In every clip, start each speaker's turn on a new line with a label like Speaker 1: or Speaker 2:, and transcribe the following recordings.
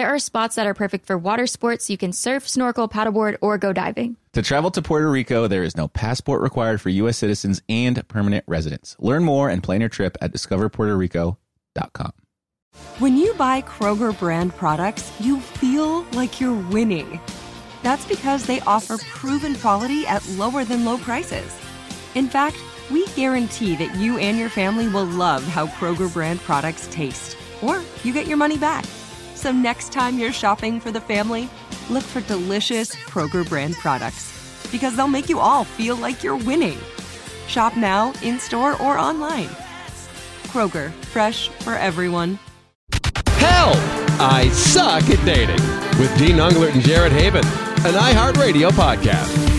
Speaker 1: There are spots that are perfect for water sports. You can surf, snorkel, paddleboard, or go diving.
Speaker 2: To travel to Puerto Rico, there is no passport required for U.S. citizens and permanent residents. Learn more and plan your trip at discoverpuertorico.com.
Speaker 3: When you buy Kroger brand products, you feel like you're winning. That's because they offer proven quality at lower than low prices. In fact, we guarantee that you and your family will love how Kroger brand products taste, or you get your money back. So next time you're shopping for the family, look for delicious Kroger brand products because they'll make you all feel like you're winning. Shop now, in store, or online. Kroger, fresh for everyone.
Speaker 4: Help! I suck at dating with Dean Unglert and Jared Haibon, an iHeartRadio podcast.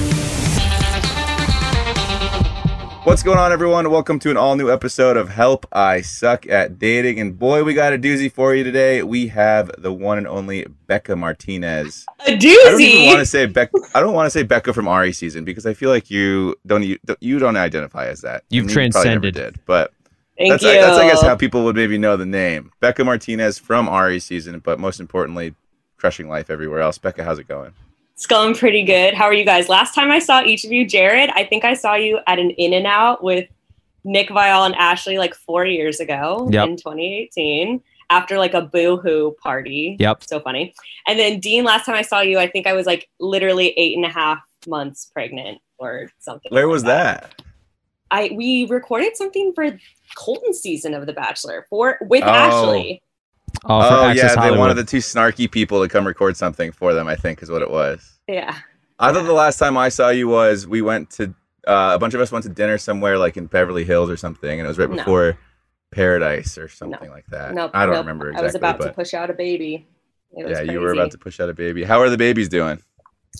Speaker 2: What's going on, everyone? Welcome to an all new episode of Help I Suck at Dating. And boy, we got a doozy for you today. We have the one and only Bekah Martinez.
Speaker 5: A
Speaker 2: I don't even want to say Bekah. I don't want to say Bekah from Arie season because I feel like you don't you, you don't identify as that.
Speaker 6: You've
Speaker 2: And you probably never
Speaker 6: transcended.
Speaker 2: Did, but
Speaker 5: Thank
Speaker 2: that's
Speaker 5: you.
Speaker 2: that's I guess how people would maybe know the name Bekah Martinez from Arie season. But most importantly, crushing life everywhere else. Bekah, how's it going?
Speaker 5: It's going pretty good. How are you guys? Last time I saw each of you, Jared, I think I saw you at an In and Out with Nick Viall and Ashley like four years ago
Speaker 6: Yep.
Speaker 5: in 2018 after like a boo hoo party.
Speaker 6: Yep.
Speaker 5: So funny. And then Dean, last time I saw you, I think I was like literally eight and a half months pregnant or something.
Speaker 2: Where
Speaker 5: like
Speaker 2: was that?
Speaker 5: I we recorded something for Colton season of The Bachelor for with
Speaker 2: Oh.
Speaker 5: Ashley.
Speaker 6: Oh,
Speaker 2: Oh
Speaker 6: Access
Speaker 2: yeah, they wanted the two snarky people to come record something for them. I think is what it was.
Speaker 5: Yeah.
Speaker 2: I thought the last time I saw you was we went to uh, a bunch of us went to dinner somewhere like in Beverly Hills or something, and it was right
Speaker 5: No.
Speaker 2: before Paradise or something like that.
Speaker 5: Nope.
Speaker 2: I don't
Speaker 5: nope.
Speaker 2: remember exactly.
Speaker 5: I was about to push out a baby. It was
Speaker 2: yeah, you were about to push out a baby. How are the babies doing?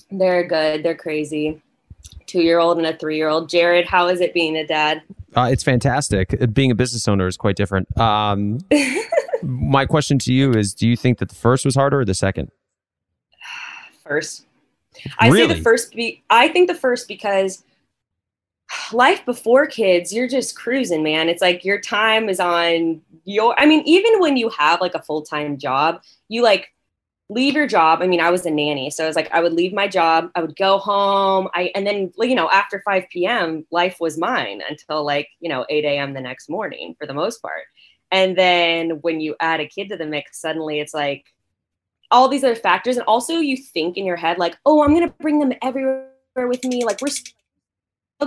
Speaker 5: They're good. They're crazy. Two year old and a three year old. Jared, how is it being a dad?
Speaker 6: Uh, it's fantastic. Being a business owner is quite different. Um, my question to you is: Do you think that the first was harder or the second?
Speaker 5: First. I say the first be I think the first because life before kids, you're just cruising, man. It's like your time is on your I mean, even when you have like a full-time job, you like leave your job. I mean, I was a nanny, so I was like I would leave my job, I would go home, I and then you know, after 5 p.m., life was mine until like, you know, 8 a.m. the next morning for the most part. And then when you add a kid to the mix, suddenly it's like all these other factors. And also you think in your head, like, oh, I'm gonna bring them everywhere with me. Like we're still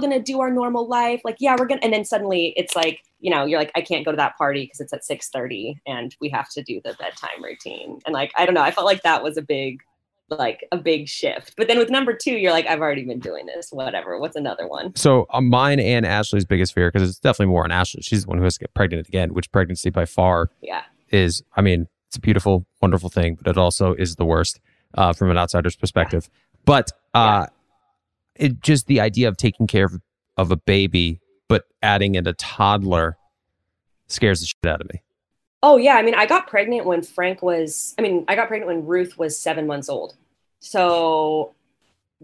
Speaker 5: gonna do our normal life. Like, yeah, we're gonna and then suddenly it's like, you know, you're like, I can't go to that party because it's at 6 30 and we have to do the bedtime routine. And like, I don't know, I felt like that was a big like a big shift. But then with number two, you're like, I've already been doing this. Whatever. What's another one?
Speaker 6: So uh, mine and Ashley's biggest fear, because it's definitely more on Ashley. She's the one who has to get pregnant again, which pregnancy by far
Speaker 5: Yeah.
Speaker 6: is. I mean, it's a beautiful, wonderful thing, but it also is the worst uh, from an outsider's perspective. But uh, it just the idea of taking care of, of a baby, but adding in a toddler scares the shit out of me.
Speaker 5: Oh yeah, I mean, I got pregnant when Frank was. I mean, I got pregnant when Ruth was seven months old. So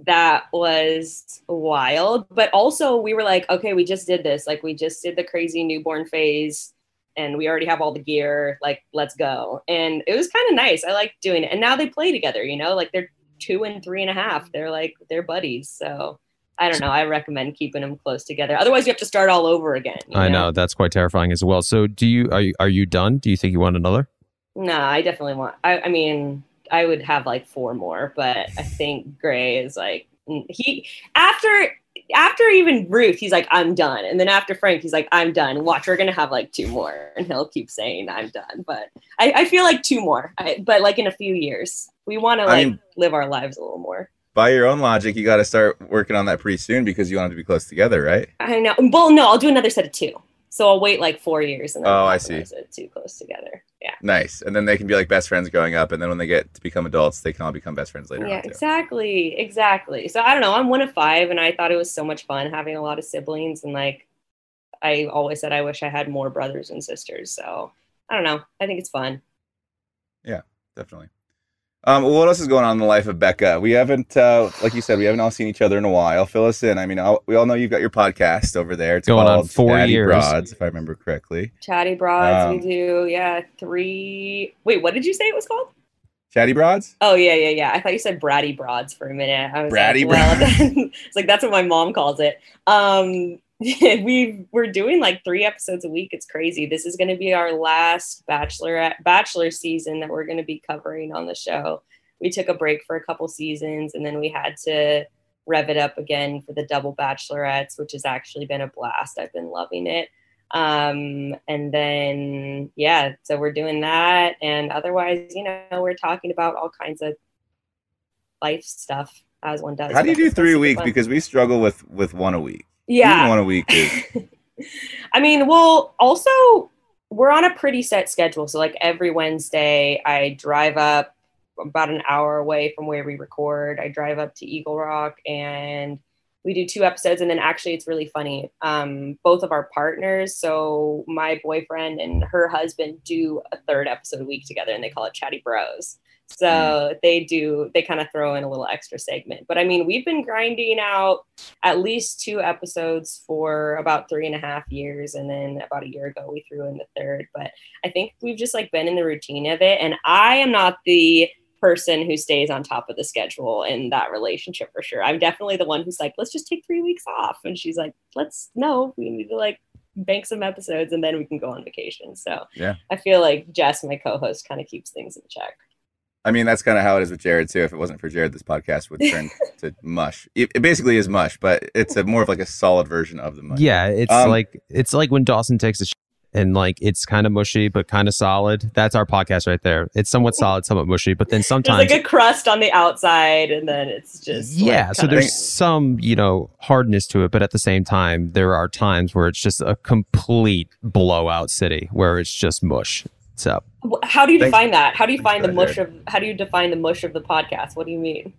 Speaker 5: that was wild. But also, we were like, okay, we just did this. Like, we just did the crazy newborn phase, and we already have all the gear. Like, let's go. And it was kind of nice. I like doing it. And now they play together. You know, like they're two and three and a half. They're like they're buddies. So. I don't know. I recommend keeping them close together. Otherwise, you have to start all over again. you
Speaker 6: I know that's quite terrifying as well. So, do you are you are you done? Do you think you want another?
Speaker 5: No, I definitely want. I, I mean, I would have like four more, but I think Gray is like he after after even Ruth, he's like, I'm done. And then after Frank, he's like, I'm done. Watch, we're gonna have like two more. And he'll keep saying I'm done. But I, I feel like two more. I, but like in a few years. We wanna like
Speaker 7: I mean,
Speaker 5: live our lives a little more.
Speaker 7: By your own logic, you got to start working on that pretty soon because you want to be close together, right?
Speaker 5: I know. Well, no, I'll do another set of two. So I'll wait like four years and then
Speaker 7: Oh, I see.
Speaker 5: of two close together. Yeah.
Speaker 7: Nice. And then they can be like best friends growing up, and then when they get to become adults, they can all become best friends later
Speaker 5: yeah,
Speaker 7: on too.
Speaker 5: exactly. Exactly. So I don't know. I'm one of five and I thought it was so much fun having a lot of siblings and like I always said I wish I had more brothers and sisters. So I don't know. I think it's fun.
Speaker 7: Yeah, definitely. Um, what else is going on in the life of Bekah? We haven't, uh, like you said, we haven't all seen each other in a while. Fill us in. I mean, I'll, we all know you've got your podcast over there. It's
Speaker 6: Going on
Speaker 7: called
Speaker 6: four
Speaker 7: Daddy
Speaker 6: years.
Speaker 7: Broads, if I remember correctly.
Speaker 5: Chatty broads,
Speaker 7: Um,
Speaker 5: we do. Yeah, three. Wait, what did you say it was called?
Speaker 7: Chatty Broads?
Speaker 5: Oh yeah, yeah, yeah. I thought you said bratty broads for a minute. I was
Speaker 7: Bratty
Speaker 5: like, well,
Speaker 7: broads.
Speaker 5: it's like that's what my mom calls it. Um, we we're doing like three episodes a week. It's crazy. This is going to be our last bachelor bachelor season that we're going to be covering on the show. We took a break for a couple seasons, and then we had to rev it up again for the double bachelorettes, which has actually been a blast. I've been loving it um and then yeah so we're doing that and otherwise you know we're talking about all kinds of life stuff as one does
Speaker 7: How do you do three a
Speaker 5: super
Speaker 7: week? Because we struggle with with one a week.
Speaker 5: Yeah
Speaker 7: one a week is
Speaker 5: I mean, well, also we're on a pretty set schedule. So like every Wednesday, I drive up about an hour away from where we record. I drive up to Eagle Rock and we do two episodes. And then actually, it's really funny. Um, both of our partners, so my boyfriend and her husband, do a third episode a week together, and they call it Chatty Bros. So hmm. they do, they kind of throw in a little extra segment. But I mean, we've been grinding out at least two episodes for about three and a half years. And then about a year ago, we threw in the third. But I think we've just like been in the routine of it. And I am not the person who stays on top of the schedule in that relationship for sure. I'm definitely the one who's like, let's just take three weeks off. And she's like, let's, no, we need to like bank some episodes and then we can go on vacation. So
Speaker 7: Yeah.
Speaker 5: I feel like Jess, my co host, kind of keeps things in check.
Speaker 7: I mean, that's kind of how it is with Jared too. If it wasn't for Jared, this podcast would turn to mush. It, it basically is mush, but it's a more of like a solid version of the mush.
Speaker 6: Yeah, it's
Speaker 7: Um,
Speaker 6: like it's like when Dawson takes a sh- and like it's kind of mushy but kind of solid. That's our podcast right there. It's somewhat solid, somewhat mushy, but then
Speaker 5: There's
Speaker 6: sometimes
Speaker 5: like a crust on the outside and then it's just. like,
Speaker 6: yeah, so
Speaker 5: kinda-
Speaker 6: there's some, you know, hardness to it, but at the same time there are times where it's just a complete blowout city where it's just mush. So,
Speaker 5: Wh- How do you
Speaker 7: Thanks-
Speaker 5: define that? How do you
Speaker 7: Thanks
Speaker 5: find the
Speaker 7: for that,
Speaker 5: mush of? How do you define the mush of the podcast? What do you mean?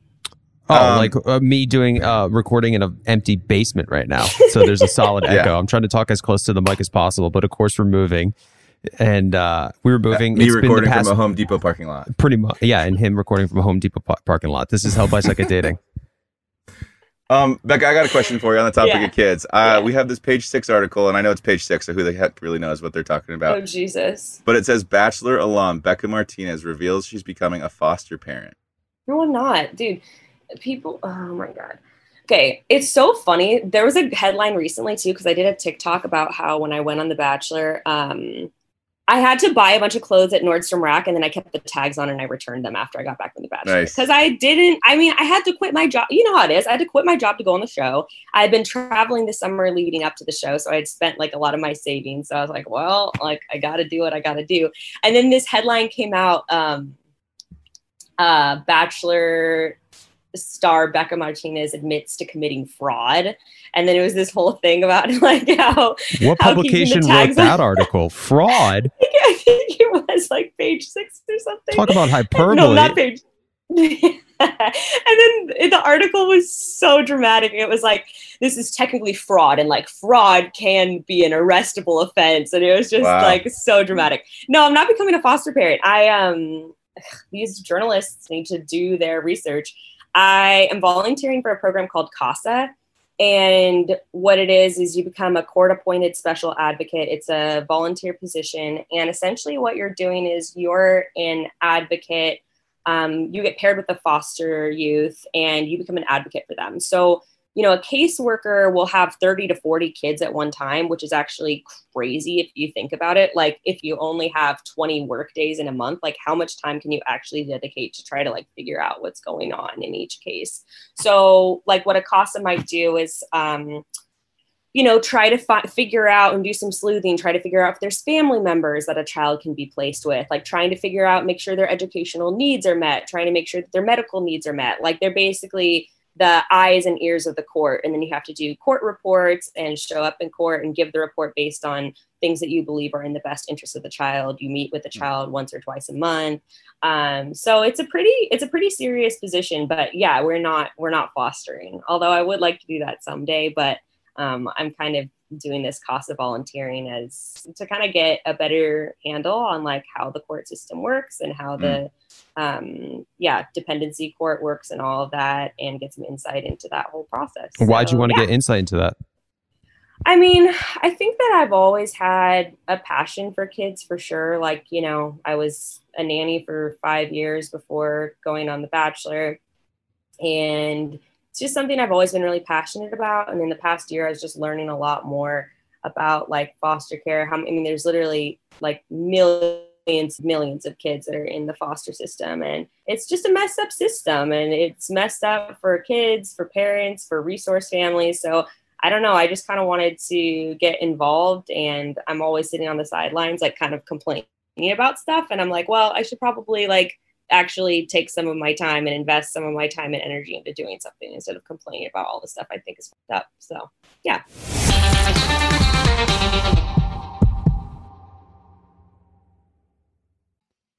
Speaker 6: oh,
Speaker 7: Um,
Speaker 6: like uh, me doing uh recording in an empty basement right now. So there's a solid
Speaker 7: Yeah.
Speaker 6: echo. I'm trying to talk as close to the mic as possible, but of course we're moving. And uh we were moving
Speaker 7: Me
Speaker 6: It's been the
Speaker 7: recording
Speaker 6: past-
Speaker 7: from a Home Depot parking lot.
Speaker 6: pretty much yeah and him recording from a home depot pa- parking lot this is help i suck at dating
Speaker 7: Um, Bekah, I got a question for you on the topic
Speaker 5: Yeah.
Speaker 7: of kids. Uh,
Speaker 5: Yeah.
Speaker 7: We have this page six article, and I know it's page six, so who the heck really knows what they're talking about?
Speaker 5: Oh Jesus!
Speaker 7: But it says Bachelor alum Bekah Martinez reveals she's becoming a foster parent.
Speaker 5: No, I'm not, dude. People. Oh my god. Okay, it's so funny. There was a headline recently too because I did a TikTok about how when I went on The Bachelor, um, I had to buy a bunch of clothes at Nordstrom Rack and then I kept the tags on and I returned them after I got back from The Bachelor
Speaker 7: Nice.
Speaker 5: because I didn't. I mean, I had to quit my job. You know how it is. I had to quit my job to go on the show. I had been traveling the summer leading up to the show, so I had spent like a lot of my savings. So I was like, well, like I got to do what I got to do. And then this headline came out. Um, uh, Bachelor star Bekah Martinez admits to committing fraud. And then it was this whole thing about like how
Speaker 6: what
Speaker 5: How keeping the
Speaker 6: publication wrote that article fraud
Speaker 5: I think it was like page six or something.
Speaker 6: talk about hyperbole
Speaker 5: No, not page. and then the article was so dramatic. It was like, this is technically fraud, and like fraud can be an arrestable offense. And it was just
Speaker 7: Wow.
Speaker 5: like so dramatic. No, I'm not becoming a foster parent. I um these journalists need to do their research. I am volunteering for a program called CASA. And what it is, is you become a court appointed special advocate. It's a volunteer position. And essentially, what you're doing is you're an advocate. Um, you get paired with a foster youth and you become an advocate for them. So you know, a caseworker will have 30 to 40 kids at one time, which is actually crazy if you think about it. Like, if you only have 20 work days in a month, like, how much time can you actually dedicate to try to like figure out what's going on in each case? So, like, what a CASA might do is, um, you know, try to fi- figure out and do some sleuthing, try to figure out if there's family members that a child can be placed with, like trying to figure out, make sure their educational needs are met, trying to make sure that their medical needs are met. Like they're basically the eyes and ears of the court. And then you have to do court reports and show up in court and give the report based on things that you believe are in the best interest of the child. You meet with the child once or twice a month. Um, so it's a pretty, it's a pretty serious position, but yeah, we're not, we're not fostering, although I would like to do that someday, but um, I'm kind of doing this cost of volunteering as to kind of get a better handle on like how the court system works and how the mm. um, yeah dependency court works and all of that and get some insight into that whole process.
Speaker 6: Why'd so, you want to yeah. get insight into that?
Speaker 5: I mean, I think that I've always had a passion for kids for sure. Like, you know, I was a nanny for five years before going on The Bachelor. And it's just something I've always been really passionate about. And in the past year, I was just learning a lot more about like foster care. How I mean, there's literally like millions, millions of kids that are in the foster system, and it's just a messed up system, and it's messed up for kids, for parents, for resource families. So I don't know. I just kind of wanted to get involved, and I'm always sitting on the sidelines, like kind of complaining about stuff, and I'm like, well, I should probably like actually take some of my time and invest some of my time and energy into doing something instead of complaining about all the stuff I think is fucked up. So, yeah.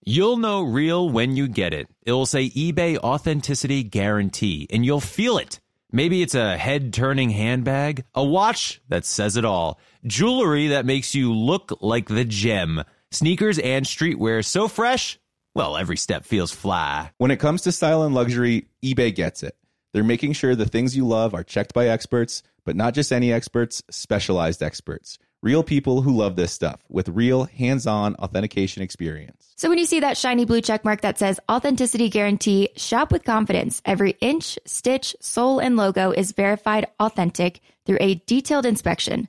Speaker 8: You'll know real when you get it. It'll say eBay Authenticity Guarantee, and you'll feel it. Maybe it's a head turning handbag, a watch that says it all, jewelry that makes you look like the gem, sneakers and streetwear so fresh well, every step feels fly.
Speaker 7: When it comes to style and luxury, eBay gets it. They're making sure the things you love are checked by experts, but not just any experts, specialized experts. Real people who love this stuff with real hands on authentication experience.
Speaker 1: So when you see that shiny blue check mark that says authenticity guarantee, shop with confidence. Every inch, stitch, sole, and logo is verified authentic through a detailed inspection.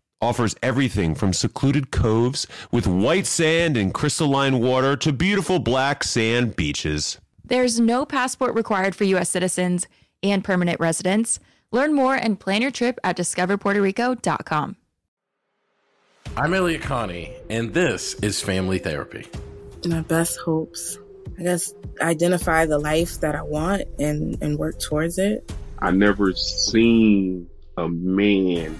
Speaker 4: offers everything from secluded coves with white sand and crystalline water to beautiful black sand beaches.
Speaker 1: There's no passport required for U.S. citizens and permanent residents. Learn more and plan your trip at discoverpuertorico.com.
Speaker 9: I'm Elliott Connie, and this is Family Therapy.
Speaker 10: My best hopes, I guess, identify the life that I want and, and work towards it.
Speaker 11: I never seen a man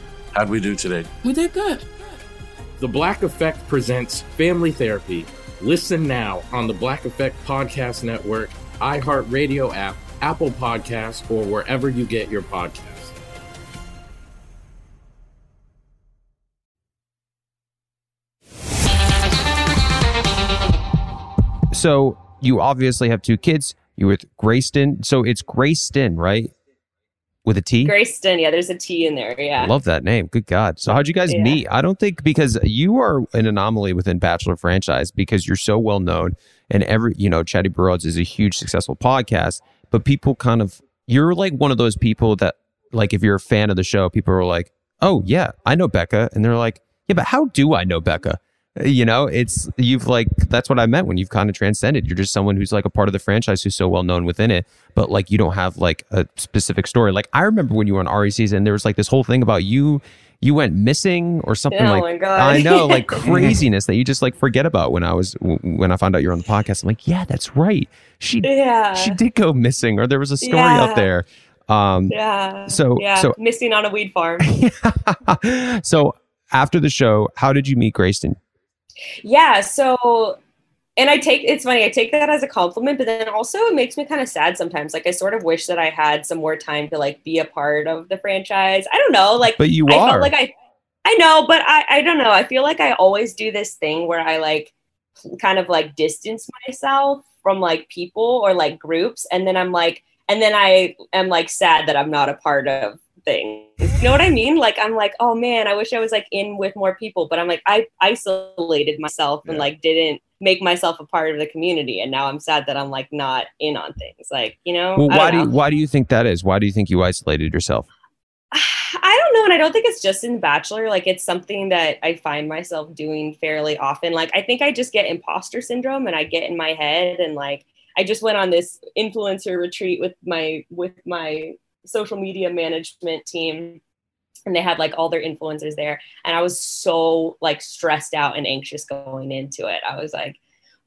Speaker 9: How'd we do today?
Speaker 10: We did good.
Speaker 12: The Black Effect presents Family Therapy. Listen now on the Black Effect Podcast Network, iHeartRadio app, Apple Podcasts, or wherever you get your podcasts.
Speaker 6: So you obviously have two kids. You with Grayston. So it's Grayston, right? With a T.
Speaker 5: Grayston. Yeah, there's a T in there. Yeah.
Speaker 6: I love that name. Good God. So how'd you guys
Speaker 5: Yeah.
Speaker 6: meet? I don't think because you are an anomaly within Bachelor franchise because you're so well known and every you know, Chatty Broads is a huge successful podcast, but people kind of you're like one of those people that like if you're a fan of the show, people are like, Oh yeah, I know Bekah. And they're like, Yeah, but how do I know Bekah? You know, it's you've like that's what I meant when you've kind of transcended. You're just someone who's like a part of the franchise who's so well known within it, but like you don't have like a specific story. Like I remember when you were on Arie season, there was like this whole thing about you you went missing or something
Speaker 5: Oh
Speaker 6: like
Speaker 5: my God.
Speaker 6: I know like craziness that you just like forget about when I was when I found out you're on the podcast. I'm like, yeah, that's right. She
Speaker 5: Yeah.
Speaker 6: she did go missing, or there was a story
Speaker 5: Yeah.
Speaker 6: out there. Um,
Speaker 5: Yeah.
Speaker 6: So
Speaker 5: yeah,
Speaker 6: so
Speaker 5: missing on a weed farm.
Speaker 6: so after the show, how did you meet Grayston?
Speaker 5: Yeah. So, and I take it's funny. I take that as a compliment, but then also it makes me kind of sad sometimes. Like I sort of wish that I had some more time to like be a part of the franchise. I don't know. Like,
Speaker 6: But you
Speaker 5: I
Speaker 6: are.
Speaker 5: felt like I. I know, but I, I don't know. I feel like I always do this thing where I like kind of like distance myself from like people or like groups. And then I'm like, and then I am like sad that I'm not a part of things. You know what I mean? Like, I'm like, oh man, I wish I was like in with more people, but I'm like, I isolated myself and like didn't make myself a part of the community. And now I'm sad that I'm like not in on things. Like, you know,
Speaker 6: Well, why do you, why do you think that is? Why do you think you isolated yourself?
Speaker 5: I don't know. And I don't think it's just in Bachelor. Like, it's something that I find myself doing fairly often. Like, I think I just get imposter syndrome and I get in my head and like, I just went on this influencer retreat with my with my social media management team and they had like all their influencers there and I was so like stressed out and anxious going into it. I was like,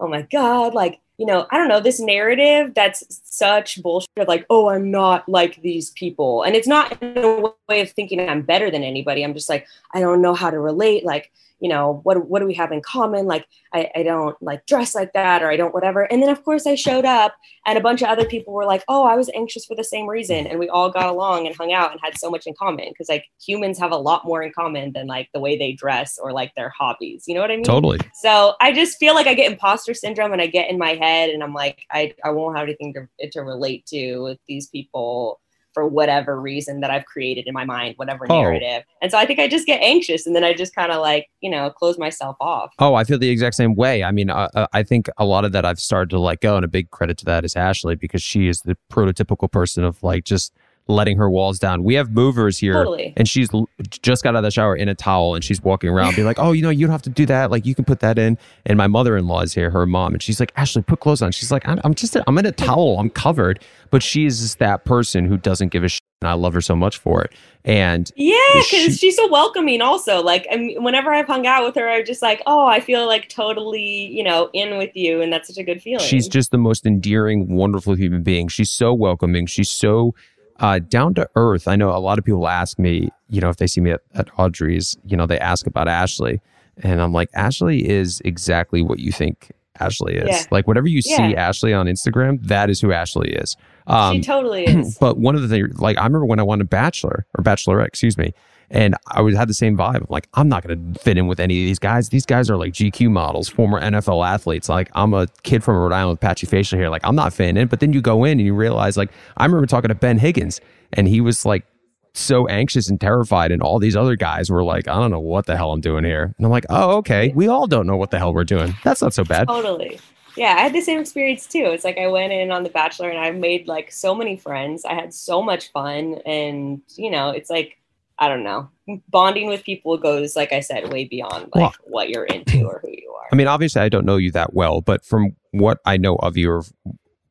Speaker 5: "Oh my god, like, you know, I don't know, this narrative that's such bullshit of like, oh, I'm not like these people. And it's not in a way of thinking I'm better than anybody. I'm just like, I don't know how to relate. Like, you know, what what do we have in common? Like, I, I don't like dress like that or I don't whatever. And then of course I showed up and a bunch of other people were like, oh, I was anxious for the same reason. And we all got along and hung out and had so much in common. Cause like humans have a lot more in common than like the way they dress or like their hobbies. You know what I mean?
Speaker 6: Totally.
Speaker 5: So I just feel like I get imposter syndrome and I get in my head and I'm like, I, I won't have anything to, to relate to with these people for whatever reason that I've created in my mind, whatever
Speaker 6: Oh.
Speaker 5: narrative. And so I think I just get anxious and then I just kind of like, you know, close myself off.
Speaker 6: Oh, I feel the exact same way. I mean, uh, uh, I think a lot of that I've started to let go, and a big credit to that is Ashley because she is the prototypical person of like just letting her walls down. We have movers here,
Speaker 5: Totally.
Speaker 6: and she's l- just got out of the shower in a towel, and she's walking around, being like, "Oh, you know, you don't have to do that. Like, you can put that in." And my mother-in-law is here, her mom, and she's like, "Ashley, put clothes on." She's like, "I'm, I'm just, I'm in a towel, I'm covered," but she is just that person who doesn't give a shit, and I love her so much for it. And
Speaker 5: Yeah,
Speaker 6: she-
Speaker 5: because she's so welcoming. Also, like, I mean, whenever I've hung out with her, I'm just like, oh, I feel like totally, you know, in with you, and that's such a good feeling.
Speaker 6: She's just the most endearing, wonderful human being. She's so welcoming. She's so uh, down to earth. I know a lot of people ask me, you know, if they see me at, at Audrey's, you know, they ask about Ashley. And I'm like, Ashley is exactly what you think Ashley is.
Speaker 5: Yeah.
Speaker 6: Like, whatever you see Ashley on Instagram, that is who Ashley is. Um,
Speaker 5: she totally is.
Speaker 6: but one of the things, like, I remember when I wanted Bachelor or Bachelorette, excuse me, and I would had the same vibe. I'm like, I'm not going to fit in with any of these guys. These guys are like GQ models, former NFL athletes. Like, I'm a kid from Rhode Island with patchy facial hair. Like, I'm not fitting in. But then you go in and you realize, like, I remember talking to Ben Higgins, and he was like so anxious and terrified, and all these other guys were like, I don't know what the hell I'm doing here. And I'm like, oh, okay. We all don't know what the hell we're doing. That's not so bad.
Speaker 5: Totally. Yeah, I had the same experience too. It's like I went in on The Bachelor and I've made like so many friends. I had so much fun. And, you know, it's like, I don't know, bonding with people goes, like I said, way beyond like
Speaker 6: Well-
Speaker 5: what you're into or who you are.
Speaker 6: I mean, obviously, I don't know you that well, but from what I know of you or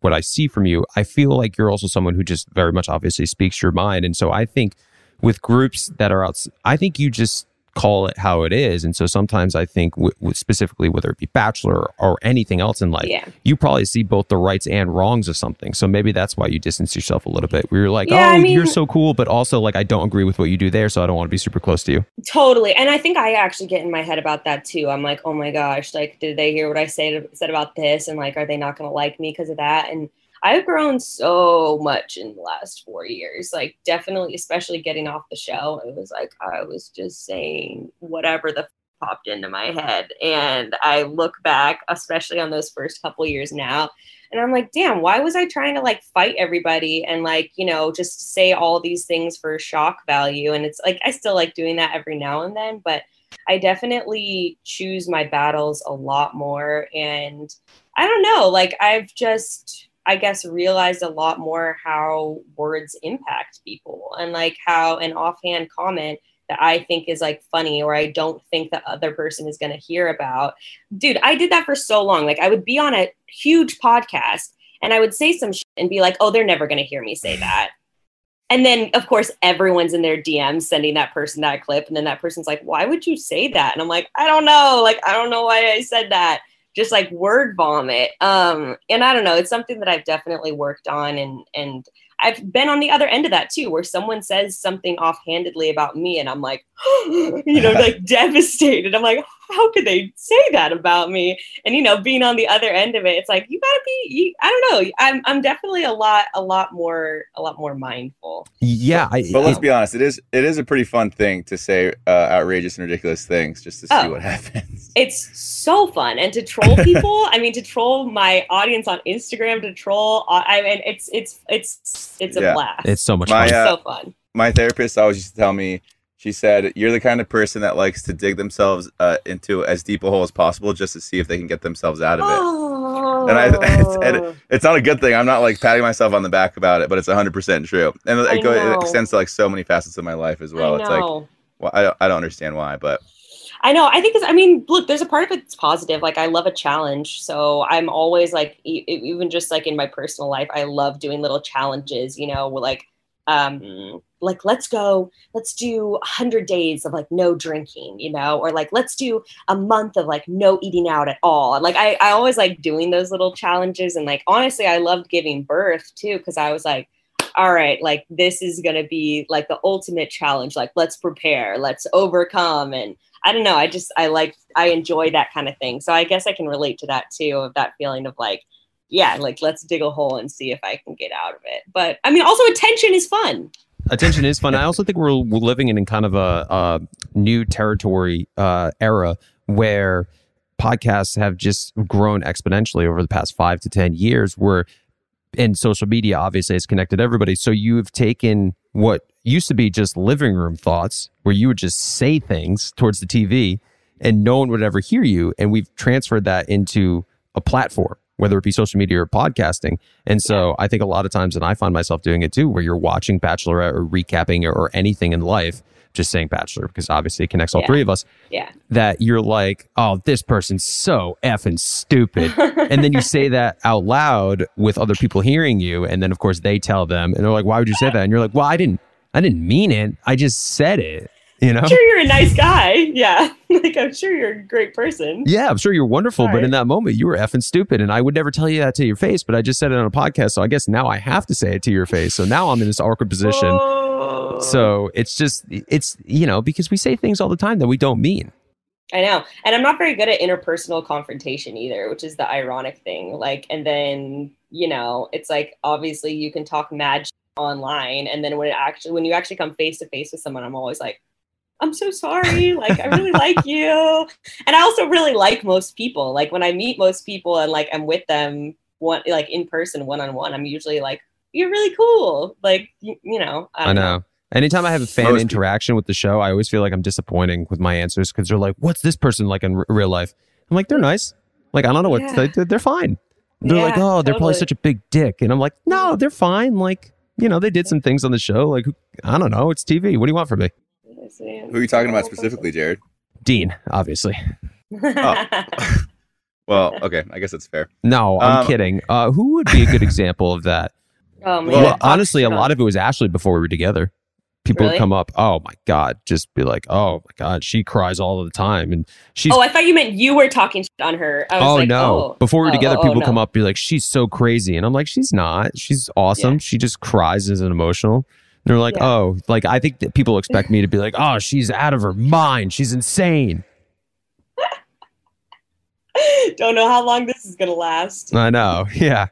Speaker 6: what I see from you, I feel like you're also someone who just very much obviously speaks your mind. And so I think with groups that are out, I think you just call it how it is. And so sometimes I think, w- w- specifically, whether it be Bachelor or anything else in life,
Speaker 5: Yeah.
Speaker 6: you probably see both the rights and wrongs of something. So maybe that's why you distance yourself a little bit. Where you're like,
Speaker 5: Yeah,
Speaker 6: oh,
Speaker 5: I mean-
Speaker 6: you're so cool, but also like, I don't agree with what you do there. So I don't want to be super close to you.
Speaker 5: Totally. And I think I actually get in my head about that too. I'm like, oh my gosh, like, did they hear what I said said about this? And like, are they not going to like me because of that? And I've grown so much in the last four years. Like, definitely, especially getting off the show. It was like I was just saying whatever the popped into my head. And I look back, especially on those first couple years now, and I'm like, damn, why was I trying to like fight everybody and like, you know, just say all these things for shock value? And it's like, I still like doing that every now and then, but I definitely choose my battles a lot more. And I don't know, like, I've just, I guess, realized a lot more how words impact people and like how an offhand comment that I think is like funny or I don't think the other person is going to hear about. Dude, I did that for so long. Like I would be on a huge podcast and I would say some shit and be like, "Oh, they're never going to hear me say that." And then of course everyone's in their DMs sending that person that clip and then that person's like, "Why would you say that?" And I'm like, "I don't know. Like I don't know why I said that." Just like word vomit. Um and I don't know, it's something that I've definitely worked on and and I've been on the other end of that too, where someone says something offhandedly about me, and I'm like, you know, like devastated. I'm like, how could they say that about me? And you know, being on the other end of it, it's like you gotta be. You, I don't know. I'm I'm definitely a lot a lot more a lot more mindful.
Speaker 6: Yeah, I,
Speaker 2: but let's be honest. It is it is a pretty fun thing to say uh, outrageous and ridiculous things just to see
Speaker 5: Oh.
Speaker 2: what happens.
Speaker 5: It's so fun, and to troll people. I mean, to troll my audience on Instagram, to troll. uh, I mean, it's it's it's it's a
Speaker 2: Yeah.
Speaker 5: blast.
Speaker 6: It's so much
Speaker 2: My,
Speaker 5: It's
Speaker 2: uh,
Speaker 5: so fun.
Speaker 2: my therapist always used to tell me she said you're the kind of person that likes to dig themselves uh, into as deep a hole as possible just to see if they can get themselves out of it
Speaker 5: Oh.
Speaker 2: and i it's, and it's not a good thing i'm not like patting myself on the back about it but it's 100% true and it, go, it extends to like so many facets of my life as well
Speaker 5: I
Speaker 2: it's like well, I, don't, I don't understand why but
Speaker 5: I know. I think it's, I mean, look, there's a part of it that's positive. Like, I love a challenge. So I'm always like, e- even just like in my personal life, I love doing little challenges, you know, like, um, like let's go, let's do 100 days of like no drinking, you know, or like let's do a month of like no eating out at all. Like, I, I always like doing those little challenges. And like, honestly, I loved giving birth too, because I was like, all right, like this is going to be like the ultimate challenge. Like, let's prepare, let's overcome. And I don't know. I just, I like, I enjoy that kind of thing. So I guess I can relate to that too, of that feeling of like, yeah, like let's dig a hole and see if I can get out of it. But I mean, also attention is fun.
Speaker 6: attention is fun. I also think we're, we're living in kind of a, a new territory uh, era where podcasts have just grown exponentially over the past five to ten years. Where and social media obviously has connected everybody. So you've taken what used to be just living room thoughts, where you would just say things towards the TV, and no one would ever hear you, and we've transferred that into a platform whether it be social media or podcasting. And so I think a lot of times, and I find myself doing it too, where you're watching Bachelorette or recapping or, or anything in life, just saying Bachelor because obviously it connects all
Speaker 5: Yeah.
Speaker 6: three of us.
Speaker 5: Yeah.
Speaker 6: That you're like, oh, this person's so effing stupid. and then you say that out loud with other people hearing you. And then, of course, they tell them, and they're like, why would you say that? And you're like, well, I didn't, I didn't mean it. I just said it, you know?
Speaker 5: I'm sure you're a nice guy. Yeah. like, I'm sure you're a great person.
Speaker 6: Yeah, I'm sure you're wonderful, but in that moment, you were effing stupid. And I would never tell you that to your face, but I just said it on a podcast. So I guess now I have to say it to your face. So now I'm in this awkward position.
Speaker 5: Oh.
Speaker 6: So it's just, it's, you know, because we say things all the time that we don't mean.
Speaker 5: I know. And I'm not very good at interpersonal confrontation either, which is the ironic thing. Like, and then, you know, it's like obviously you can talk mad online. And then when it actually, when you actually come face to face with someone, I'm always like, I'm so sorry. Like, I really like you. And I also really like most people. Like, when I meet most people and like I'm with them one, like in person, one on one, I'm usually like, you're really cool. Like, you, you know, I,
Speaker 6: I,
Speaker 5: don't
Speaker 6: know. Anytime I have a fan
Speaker 2: Most
Speaker 6: interaction with the show, I always feel like I'm disappointing with my answers because they're like, what's this person like in r- real life? I'm like, they're nice. Like, I don't know what,
Speaker 5: Yeah.
Speaker 6: they, they're fine. They're like,
Speaker 5: Yeah,
Speaker 6: oh, they're probably such a big dick. And I'm like, no, they're fine. Like, you know, they did some things on the show. Like, I don't know. It's TV. What do you want from me?
Speaker 2: Who are you talking about specifically jared
Speaker 6: Dean, obviously.
Speaker 2: well okay i guess that's fair
Speaker 6: No, I'm
Speaker 2: Um,
Speaker 6: kidding. Uh, who would be a good example of that?
Speaker 5: Oh, man.
Speaker 6: well,
Speaker 5: Talk
Speaker 6: honestly, a lot of it was Ashley before we were together. People
Speaker 5: Really?
Speaker 6: would come up, oh my God, just be like, oh my God, she cries all the time. And she's,
Speaker 5: oh, I thought you meant you were talking on her. I was
Speaker 6: oh
Speaker 5: like,
Speaker 6: no.
Speaker 5: oh,
Speaker 6: before we were
Speaker 5: oh,
Speaker 6: together,
Speaker 5: oh,
Speaker 6: people
Speaker 5: oh,
Speaker 6: would come up, be like, she's so crazy. And I'm like, she's not. She's awesome. She just cries as an emotional. They're like,
Speaker 5: Yeah.
Speaker 6: oh, like I think that people expect me to be like, oh, she's out of her mind. She's insane.
Speaker 5: Don't know how long this is gonna last.
Speaker 6: I know. Yeah.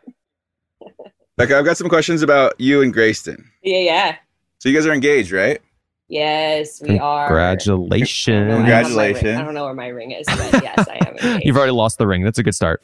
Speaker 2: Bekah, I've got some questions about you and Grayston.
Speaker 5: Yeah, yeah.
Speaker 2: So you guys are engaged, right?
Speaker 5: Yes, we are.
Speaker 6: Congratulations.
Speaker 5: I don't know where my ring-
Speaker 2: Congratulations.
Speaker 5: I don't know where my ring is, but yes, I am. engaged.
Speaker 6: You've already lost the ring. That's a good start.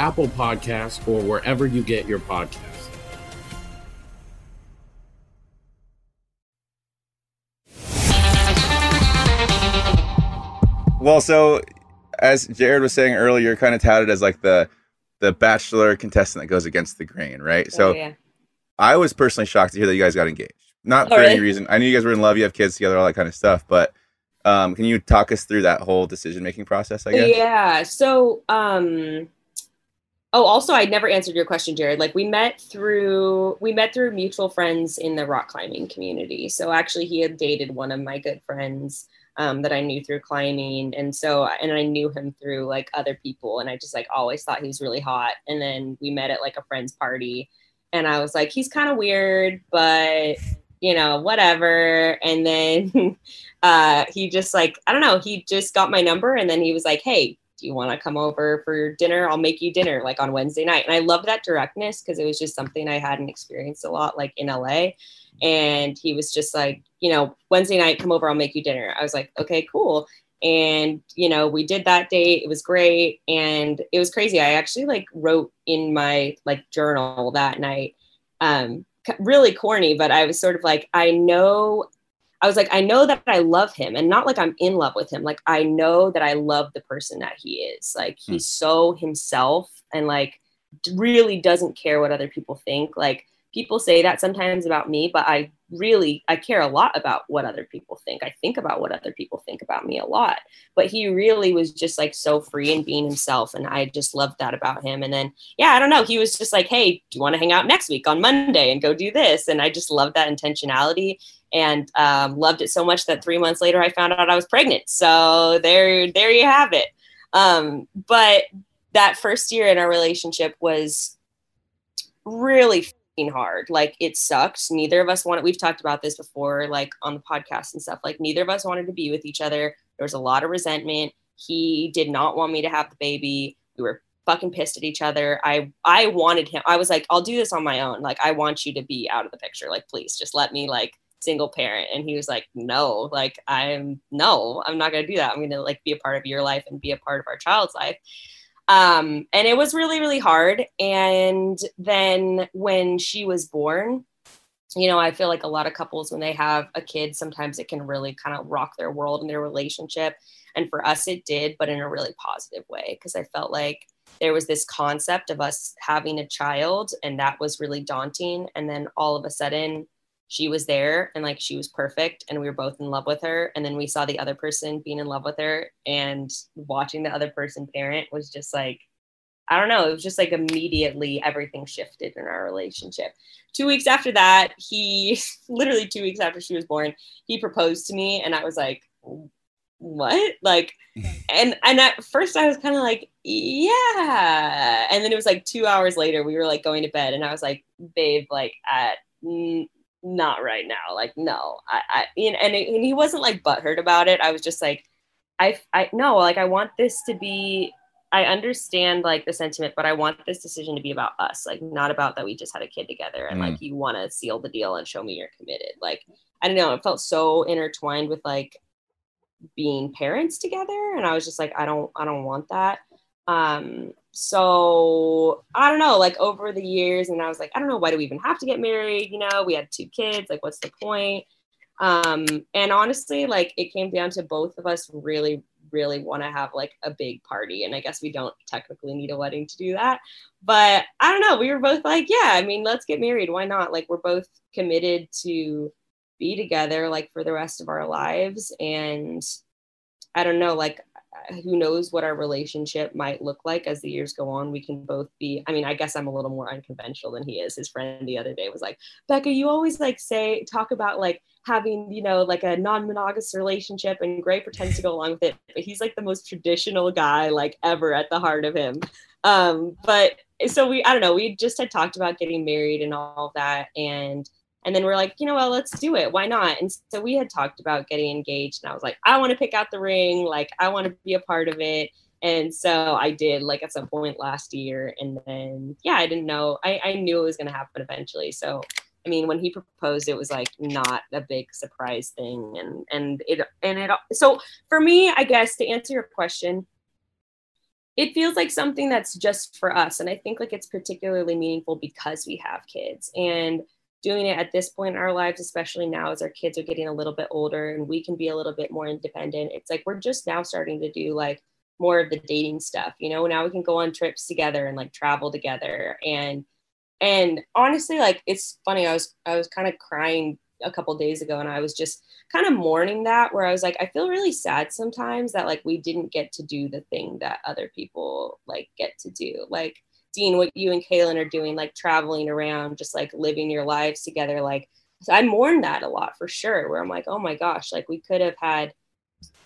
Speaker 12: Apple Podcasts, or wherever you get your podcasts.
Speaker 2: Well, so as Jared was saying earlier, you're kind of touted as like the the bachelor contestant that goes against the grain, right? So
Speaker 5: Oh, yeah.
Speaker 2: I was personally shocked to hear that you guys got engaged. Not
Speaker 5: Oh,
Speaker 2: for any reason. I knew you guys were in love, you have kids together, all that kind of stuff. But um, can you talk us through that whole decision making process? I guess.
Speaker 5: Yeah. So, um, oh, also, I never answered your question, Jared. Like, we met through we met through mutual friends in the rock climbing community. So, actually, he had dated one of my good friends um, that I knew through climbing, and so and I knew him through like other people, and I just like always thought he was really hot. And then we met at like a friend's party, and I was like, he's kind of weird, but you know, whatever. And then uh, he just like, I don't know, he just got my number and then he was like, hey, do you want to come over for dinner? I'll make you dinner like on Wednesday night. And I love that directness because it was just something I hadn't experienced a lot like in LA. And he was just like, you know, Wednesday night, come over, I'll make you dinner. I was like, okay, cool. And, you know, we did that date. It was great. And it was crazy. I actually like wrote in my like journal that night. Um, really corny, but I was sort of like, I know I was like, I know that I love him and not like I'm in love with him. Like, I know that I love the person that he is. Like, hmm. he's so himself and like really doesn't care what other people think. Like, people say that sometimes about me, but I really, I care a lot about what other people think. I think about what other people think about me a lot. But he really was just like so free and being himself. And I just loved that about him. And then, yeah, I don't know. He was just like, hey, do you want to hang out next week on Monday and go do this? And I just loved that intentionality and um, loved it so much that three months later I found out I was pregnant. So there, there you have it. Um, but that first year in our relationship was really hard. Like it sucked. Neither of us wanted, we've talked about this before, like on the podcast and stuff. Like neither of us wanted to be with each other. There was a lot of resentment. He did not want me to have the baby. We were fucking pissed at each other. I I wanted him. I was like, I'll do this on my own. Like I want you to be out of the picture. Like please just let me like single parent. And he was like, no, like I'm no, I'm not gonna do that. I'm gonna like be a part of your life and be a part of our child's life. Um, and it was really, really hard. And then when she was born, you know, I feel like a lot of couples, when they have a kid, sometimes it can really kind of rock their world and their relationship. And for us, it did, but in a really positive way, because I felt like there was this concept of us having a child, and that was really daunting. And then all of a sudden, she was there and like she was perfect and we were both in love with her. And then we saw the other person being in love with her and watching the other person parent was just like i don't know it was just like immediately everything shifted in our relationship. Two weeks after that he literally two weeks after she was born he proposed to me and i was like what? Like and and at first i was kind of like yeah. And then it was like two hours later we were like going to bed and i was like babe like at not right now. Like, no, I, I, you know, and, it, and he wasn't like butthurt about it. I was just like, I, I, no, like, I want this to be, I understand like the sentiment, but I want this decision to be about us, like, not about that we just had a kid together and
Speaker 2: Mm.
Speaker 5: like you want to seal the deal and show me you're committed. Like, I don't know, it felt so intertwined with like being parents together. And I was just like, I don't, I don't want that. Um, so I don't know, like over the years, and I was like, I don't know, why do we even have to get married? You know, we had two kids, like, what's the point? Um, and honestly, like, it came down to both of us really, really want to have like a big party. And I guess we don't technically need a wedding to do that. But I don't know, we were both like, yeah, I mean, let's get married. Why not? Like, we're both committed to be together like for the rest of our lives. And I don't know, like, who knows what our relationship might look like as the years go on. We can both be, I mean, I guess I'm a little more unconventional than he is. His friend the other day was like, Bekah, you always like say, talk about like having, you know, like a non monogamous relationship, and Gray pretends to go along with it. But he's like the most traditional guy like ever at the heart of him. Um, but so we, I don't know, we just had talked about getting married and all that. And and then we're like, you know what, let's do it. Why not? And so we had talked about getting engaged. And I was like, I want to pick out the ring. Like, I want to be a part of it. And so I did, like, at some point last year. And then, yeah, I didn't know. I, I knew it was going to happen eventually. So, I mean, when he proposed, it was like not a big surprise thing. And, and it, and it, so for me, I guess to answer your question, it feels like something that's just for us. And I think like it's particularly meaningful because we have kids. And, doing it at this point in our lives, especially now as our kids are getting a little bit older and we can be a little bit more independent. It's like we're just now starting to do like more of the dating stuff, you know. Now we can go on trips together and like travel together. And and honestly, like it's funny. I was I was kind of crying a couple days ago, and I was just kind of mourning that where I was like, I feel really sad sometimes that like we didn't get to do the thing that other people like get to do, like seeing what you and Caelynn are doing, like traveling around, just like living your lives together. Like, I mourn that a lot for sure, where I'm like, oh my gosh, like we could have had,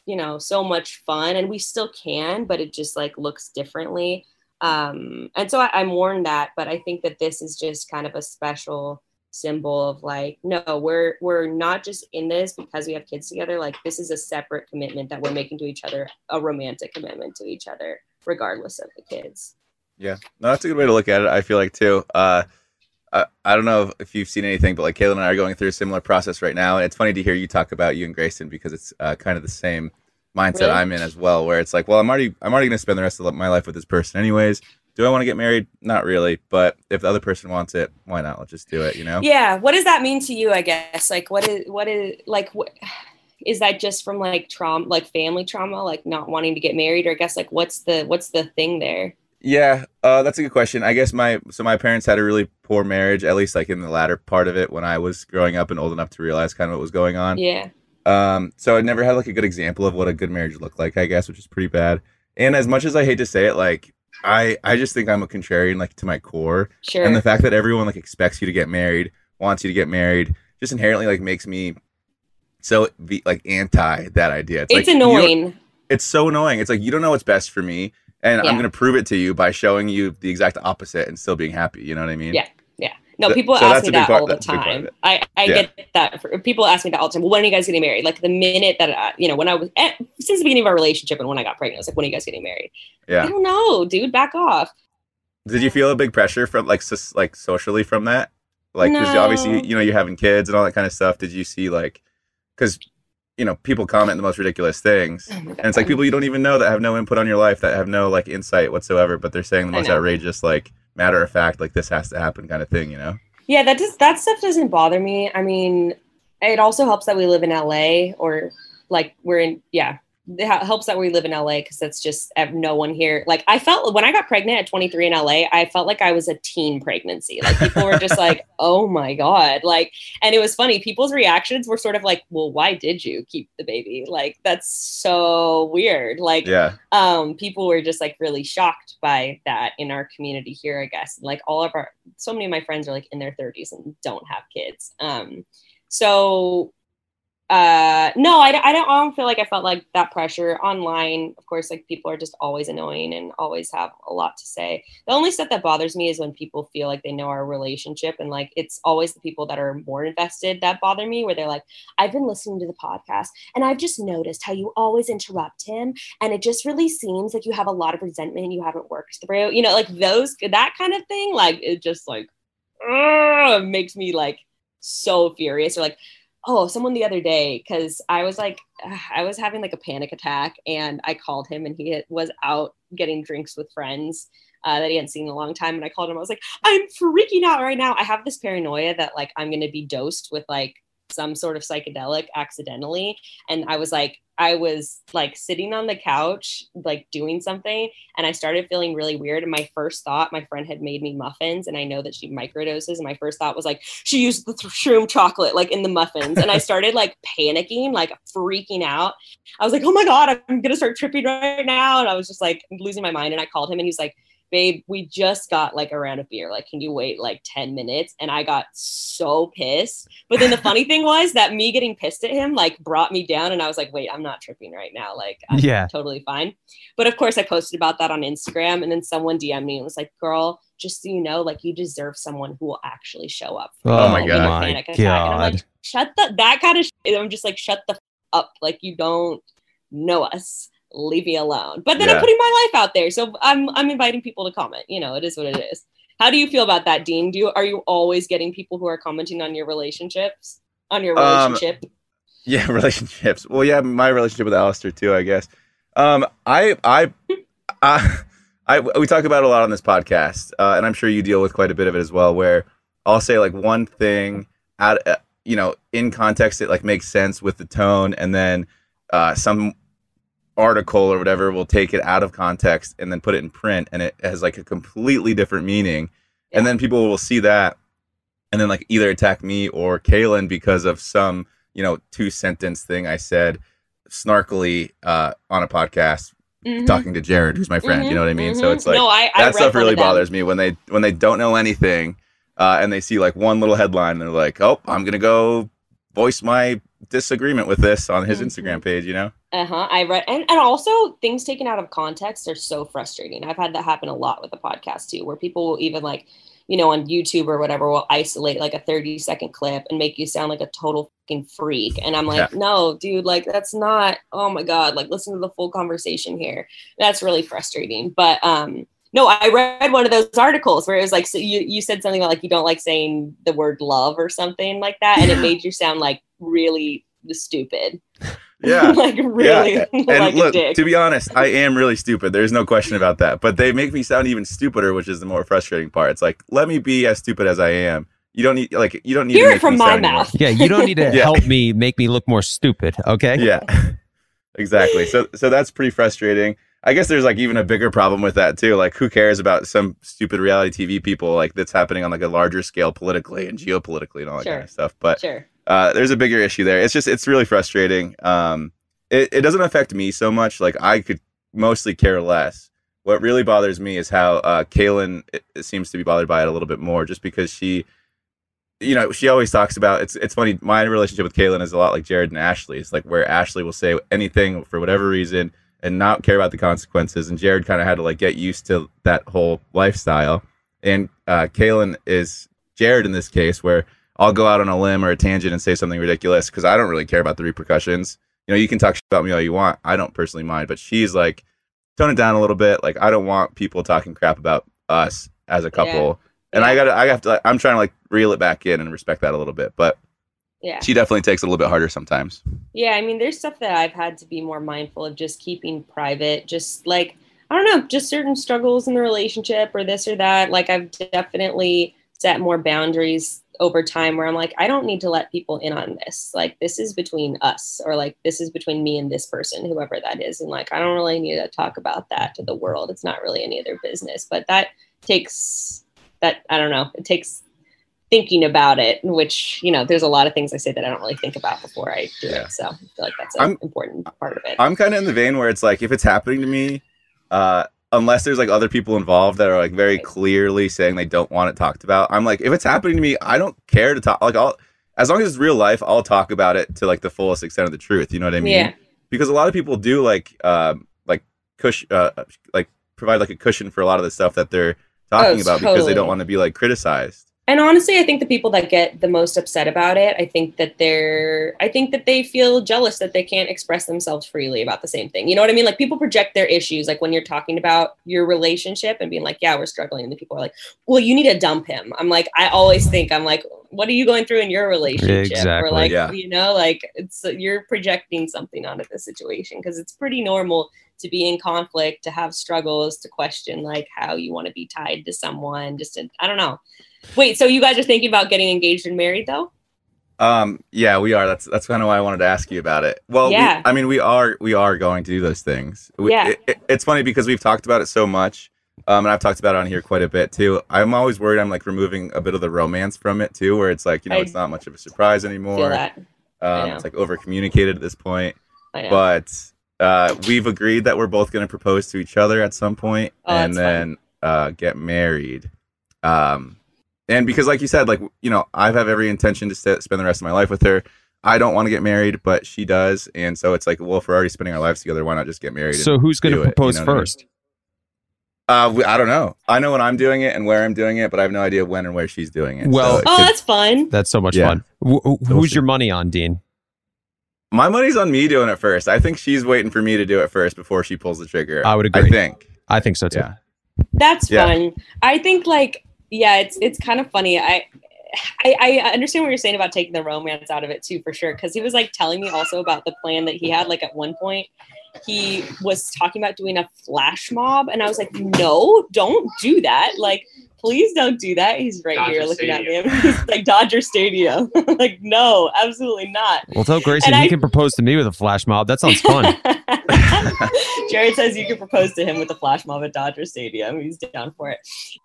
Speaker 5: you know, so much fun and we still can, but it just like looks differently. Um, and so I, I mourn that, but I think that this is just kind of a special symbol of like, no, we're we're not just in this because we have kids together. Like this is a separate commitment that we're making to each other, a romantic commitment to each other, regardless of the kids.
Speaker 2: Yeah, no, that's a good way to look at it. I feel like too. Uh, I, I don't know if you've seen anything, but like Caelynn and I are going through a similar process right now, and it's funny to hear you talk about you and Grayson because it's uh, kind of the same mindset
Speaker 5: Really?
Speaker 2: I'm in as well. Where it's like, well, I'm already I'm already going to spend the rest of my life with this person anyways. Do I want to get married? Not really, but if the other person wants it, why not? Let's just do it. You know?
Speaker 5: Yeah. What does that mean to you? I guess like what is what is like what is that just from like trauma, like family trauma, like not wanting to get married, or I guess like what's the what's the thing there?
Speaker 2: Yeah, uh, that's a good question. I guess my so my parents had a really poor marriage, at least like in the latter part of it when I was growing up and old enough to realize kind of what was going on.
Speaker 5: Yeah.
Speaker 2: Um, so I never had like a good example of what a good marriage looked like, I guess, which is pretty bad. And as much as I hate to say it, like I I just think I'm a contrarian like to my core.
Speaker 5: Sure.
Speaker 2: And the fact that everyone like expects you to get married, wants you to get married, just inherently like makes me so be, like anti that idea.
Speaker 5: It's
Speaker 2: like,
Speaker 5: annoying.
Speaker 2: It's so annoying. It's like you don't know what's best for me, and I'm going to prove it to you by showing you the exact opposite and still being happy. You know what I mean?
Speaker 5: Yeah. Yeah. No,
Speaker 2: So-
Speaker 5: people
Speaker 2: so
Speaker 5: ask me that
Speaker 2: part-
Speaker 5: all the
Speaker 2: that's a big part of
Speaker 5: time. I, I
Speaker 2: Yeah.
Speaker 5: get that. For, people ask me that all the time. Well, when are you guys getting married? Like the minute that I, you know, when I was eh, since the beginning of our relationship and when I got pregnant, I was like, when are you guys getting married?
Speaker 2: Yeah.
Speaker 5: I don't know, dude. Back off.
Speaker 2: Did you feel a big pressure from like sus- like socially from that? Like, because obviously you know you're having kids and all that kind of stuff. Did you see like, because you know people comment the most ridiculous things,
Speaker 5: Oh
Speaker 2: and it's like people you don't even know that have no input on your life, that have no like insight whatsoever, but they're saying the most outrageous like matter of fact like this has to happen kind of thing. You know?
Speaker 5: Yeah, that does that stuff doesn't bother me. I mean, it also helps that we live in LA or like we're in yeah. It helps that we live in LA because that's just no one here. Like I felt when I got pregnant at 23 in LA, I felt like I was a teen pregnancy. Like people were just like, "Oh my god!" Like, and it was funny. People's reactions were sort of like, "Well, why did you keep the baby?" Like that's so weird. Like,
Speaker 2: Yeah.
Speaker 5: um people were just like really shocked by that in our community here i guess like all of our so many of my friends are like in their 30s and don't have kids um so uh no I, I don't i don't feel like i felt like that pressure online. Of course like people are just always annoying and always have a lot to say. The only stuff that bothers me is when people feel like they know our relationship and like it's always the people that are more invested that bother me where they're like i've been listening to the podcast and i've just noticed how you always interrupt him and it just really seems like you have a lot of resentment you haven't worked through you know like those that kind of thing like it just like ugh, makes me like so furious or like oh someone the other day because i was like i was having like a panic attack and i called him and he was out getting drinks with friends uh, that he hadn't seen in a long time and i called him. I was like i'm freaking out right now. I have this paranoia that like i'm going to be dosed with like some sort of psychedelic accidentally. And i was like i was like sitting on the couch like doing something and i started feeling really weird. And my first thought my friend had made me muffins and i know that she microdoses. And my first thought was like she used the th- shroom chocolate like in the muffins. And i started like panicking like freaking out. I was like oh my god i'm gonna start tripping right now. And i was just like losing my mind. And i called him and he's like babe we just got like a round of beer. Like can you wait like 10 minutes? And i got so pissed. But then the funny thing was that me getting pissed at him like brought me down and i was like wait i'm not tripping right now. Like I'm
Speaker 6: Yeah.
Speaker 5: totally fine. But of course i posted about that on instagram and then someone dm'd me and was like girl just so you know like you deserve someone who will actually show up for
Speaker 6: Oh my God.
Speaker 5: panic attack. And I'm like, shut the that kind of shit. i'm just like shut the f- up. Like you don't know us leave me alone but then i'm putting my life out there so i'm i'm inviting people to comment you know it is what it is how do you feel about that dean do you are you always getting people who are commenting on your relationships on your
Speaker 2: Um,
Speaker 5: relationship
Speaker 2: Yeah, relationships. Well, yeah, my relationship with Alistair too, I guess. Um, I, I, I, I, we talk about it a lot on this podcast, uh, and I'm sure you deal with quite a bit of it as well. Where I'll say like one thing out, uh, you know, in context, it like makes sense with the tone, and then uh, some article or whatever will take it out of context and then put it in print, and it has like a completely different meaning, and then people will see that and then like either attack me or Caelynn because of some you know two sentence thing I said snarkily uh, on a podcast
Speaker 5: Mhm.
Speaker 2: talking to Jared, who's my friend. You know what I mean? So
Speaker 5: mhm.
Speaker 2: it's like
Speaker 5: No, I- I
Speaker 2: that stuff really bothers me when they when they don't know anything uh, and they see like one little headline and they're like, oh, I'm gonna go voice my disagreement with this on his
Speaker 5: Mhm.
Speaker 2: Instagram page. You know?
Speaker 5: Uh-huh. I read and, and also things taken out of context are so frustrating. I've had that happen a lot with the podcast too, where people will even like, you know, on YouTube or whatever will isolate like a 30 second clip and make you sound like a total fucking freak. And I'm like,
Speaker 2: Yeah.
Speaker 5: no, dude, like that's not, oh my God, like listen to the full conversation here. That's really frustrating. But um no, I read one of those articles where it was like, so you, you said something about like you don't like saying the word love or something like that. And it made you sound like really stupid.
Speaker 2: Yeah.
Speaker 5: like really
Speaker 2: Yeah. And
Speaker 5: like a
Speaker 2: look,
Speaker 5: dick.
Speaker 2: to be honest, I am really stupid. There's no question about that. But they make me sound even stupider, which is the more frustrating part. It's like, let me be as stupid as I am. You don't need like you don't need
Speaker 5: Hear
Speaker 2: to
Speaker 5: it from my
Speaker 2: sound any more-
Speaker 5: mouth.
Speaker 6: Yeah, you don't need to
Speaker 2: Yeah.
Speaker 6: help me make me look more stupid, okay?
Speaker 2: Yeah. exactly. So so that's pretty frustrating. I guess there's like even a bigger problem with that too. Like who cares about some stupid reality TV people like that's happening on like a larger scale politically and geopolitically and all that
Speaker 5: Sure.
Speaker 2: kind of stuff. But
Speaker 5: Sure.
Speaker 2: uh, there's a bigger issue there. It's just it's really frustrating. Um, it, it doesn't affect me so much. Like I could mostly care less. What really bothers me is how uh, Caelynn it, it seems to be bothered by it a little bit more, just because she, you know, she always talks about it's. It's funny. My relationship with Caelynn is a lot like Jared and Ashley. It's like where Ashley will say anything for whatever reason and not care about the consequences, and Jared kind of had to like get used to that whole lifestyle. And uh, Caelynn is Jared in this case, where I'll go out on a limb or a tangent and say something ridiculous because I don't really care about the repercussions. You know, you can talk about me all you want. I don't personally mind, but she's like, tone it down a little bit. Like, I don't want people talking crap about us as a couple. And I gotta, I have to, I'm trying to like reel it back in and respect that a little bit. But
Speaker 5: Yeah.
Speaker 2: she definitely takes it a little bit harder sometimes.
Speaker 5: Yeah, I mean, there's stuff that I've had to be more mindful of just keeping private. Just like, I don't know, just certain struggles in the relationship or this or that. Like, I've definitely set more boundaries over time where I'm like, I don't need to let people in on this. Like, this is between us, or like, this is between me and this person, whoever that is. And like, I don't really need to talk about that to the world. It's not really any of their business. But that takes, that, I don't know, it takes thinking about it, which, you know, there's a lot of things I say that I don't really think about before I do it. So I feel like that's an
Speaker 2: I'm-
Speaker 5: important part of it.
Speaker 2: I'm kind of in the vein where it's like if it's happening to me, uh, unless there's like other people involved that are like very clearly saying they don't want it talked about, I'm like, if it's happening to me, I don't care to talk. Like, I'll as long as it's real life, I'll talk about it to like the fullest extent of the truth. You know what I mean?
Speaker 5: Yeah.
Speaker 2: Because a lot of people do like, um, like cush, uh, like provide like a cushion for a lot of the stuff that they're talking
Speaker 5: Oh,
Speaker 2: about because they don't want to be like criticized.
Speaker 5: And honestly, I think the people that get the most upset about it, I think that they're, I think that they feel jealous that they can't express themselves freely about the same thing. You know what I mean? Like people project their issues, like when you're talking about your relationship and being like, yeah, we're struggling. And the people are like, well, you need to dump him. I'm like, I always think, I'm like, what are you going through in your relationship?
Speaker 6: Exactly,
Speaker 5: Or like,
Speaker 6: yeah.
Speaker 5: you know, like it's, you're projecting something onto the situation because it's pretty normal to be in conflict, to have struggles, to question like how you want to be tied to someone. Just, to, I don't know. Wait, so you guys are thinking about getting engaged and married though?
Speaker 2: Um, yeah, we are. That's that's kind of why I wanted to ask you about it. Well, we-
Speaker 5: Yeah.
Speaker 2: I mean, we are we are going to do those things. We-
Speaker 5: Yeah.
Speaker 2: it- it- it's funny because we've talked about it so much, um, and I've talked about it on here quite a bit too. I'm always worried I'm like removing a bit of the romance from it too, where it's like you know
Speaker 5: I
Speaker 2: it's not much of a surprise anymore.
Speaker 5: Feel that. I
Speaker 2: Um, it's like over communicated at this point.
Speaker 5: I know.
Speaker 2: But uh, we've agreed that we're both going to propose to each other at some point
Speaker 5: Oh,
Speaker 2: and then uh, get married. Um, and because, like you said, like you know, I have every intention to st- spend the rest of my life with her. I don't want to get married, but she does, and so it's like, well, if we're already spending our lives together, why not just get married?
Speaker 6: So who's going
Speaker 2: do
Speaker 6: to
Speaker 2: it, you
Speaker 6: propose
Speaker 2: know what I mean?
Speaker 6: first?
Speaker 2: Uh, I don't know. I know when I'm doing it and where I'm doing it, but I have no idea when and where she's doing it.
Speaker 6: Well-
Speaker 2: So it
Speaker 5: Oh,
Speaker 2: could-
Speaker 5: that's fun.
Speaker 6: That's so much
Speaker 2: Yeah.
Speaker 6: fun. Wh- wh- who's your money on, Dean?
Speaker 2: my money's on me doing it first. I think she's waiting for me to do it first before she pulls the trigger.
Speaker 6: I would agree.
Speaker 2: I
Speaker 6: agree.
Speaker 2: think.
Speaker 6: I think so too.
Speaker 2: Yeah.
Speaker 5: That's
Speaker 2: Yeah.
Speaker 5: fun. I think like yeah, it's it's kind of funny. I, I I understand what you're saying about taking the romance out of it too, for sure. Because he was like telling me also about the plan that he had. Like at one point, he was talking about doing a flash mob, and I was like, no, don't do that. Like, please don't do that. He's right
Speaker 6: Dodger
Speaker 5: here looking
Speaker 6: Stadium.
Speaker 5: at me. He's like Dodger Stadium. like, no, absolutely not.
Speaker 6: Well, tell Grayson
Speaker 5: And
Speaker 6: he
Speaker 5: I-
Speaker 6: can propose to me with a flash mob. That sounds fun.
Speaker 5: Jared says you can propose to him with a flash mob at Dodger Stadium. He's down for it.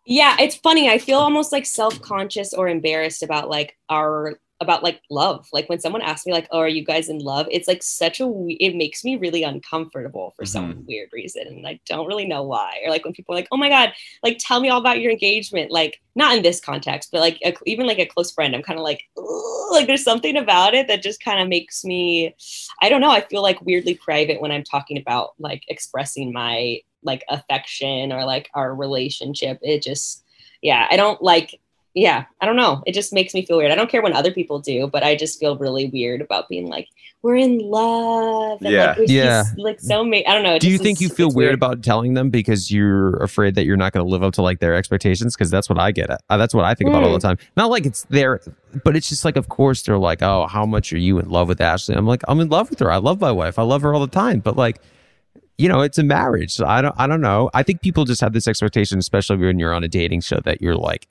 Speaker 5: Yeah, it's funny. I feel almost like self-conscious or embarrassed about like our about like love. Like when someone asks me like, "Oh, are you guys in love?" It's like such a it makes me really uncomfortable for some mm-hmm. weird reason and I don't really know why. Or like when people are like, "Oh my god, like tell me all about your engagement." Like not in this context, but like a, even like a close friend, I'm kind of like, "Ugh," like there's something about it that just kind of makes me I don't know. I feel like weirdly private when I'm talking about like expressing my like affection or like our relationship. It just, yeah, I don't like, yeah, I don't know. It just makes me feel weird. I don't care when other people do, but I just feel really weird about being like, we're in love. And
Speaker 6: Yeah.
Speaker 5: like, we're
Speaker 6: Yeah.
Speaker 5: just, like so ma- I don't know.
Speaker 6: Do you think
Speaker 5: is-
Speaker 6: you feel
Speaker 5: it's
Speaker 6: weird, about telling them because you're afraid that you're not going to live up to like their expectations? Because that's what I get at. Uh, that's what I think about all the
Speaker 5: Mm.
Speaker 6: time. Not like it's there, but it's just like, of course, they're like, oh, how much are you in love with Ashley? I'm like, I'm in love with her. I love my wife. I love her all the time. But like, you know, it's a marriage. So I don't, I don't know. I think people just have this expectation, especially when you're on a dating show, that you're like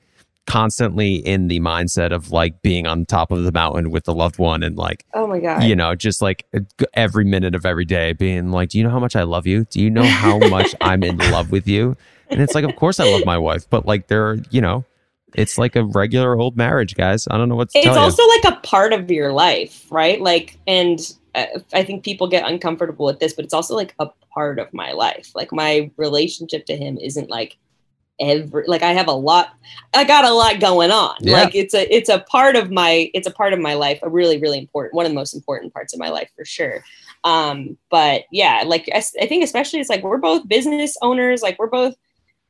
Speaker 6: constantly in the mindset of like being on top of the mountain with the loved one and like
Speaker 5: Oh my God.
Speaker 6: you know, just like every minute of every day being like, do you know how much I love you? Do you know how much I'm in love with you? And it's like, of course I love my wife, but like there, you know, it's like a regular old marriage, guys. I don't know what to
Speaker 5: it's
Speaker 6: tell you.
Speaker 5: also like a part of your life right like and uh, i think people get uncomfortable with this but it's also like a part of my life like my relationship to him isn't like every like i have a lot i got a lot going on
Speaker 13: Yeah.
Speaker 5: like it's a it's a part of my it's a part of my life a really really important one of the most important parts of my life for sure um but yeah like I think especially it's like we're both business owners like we're both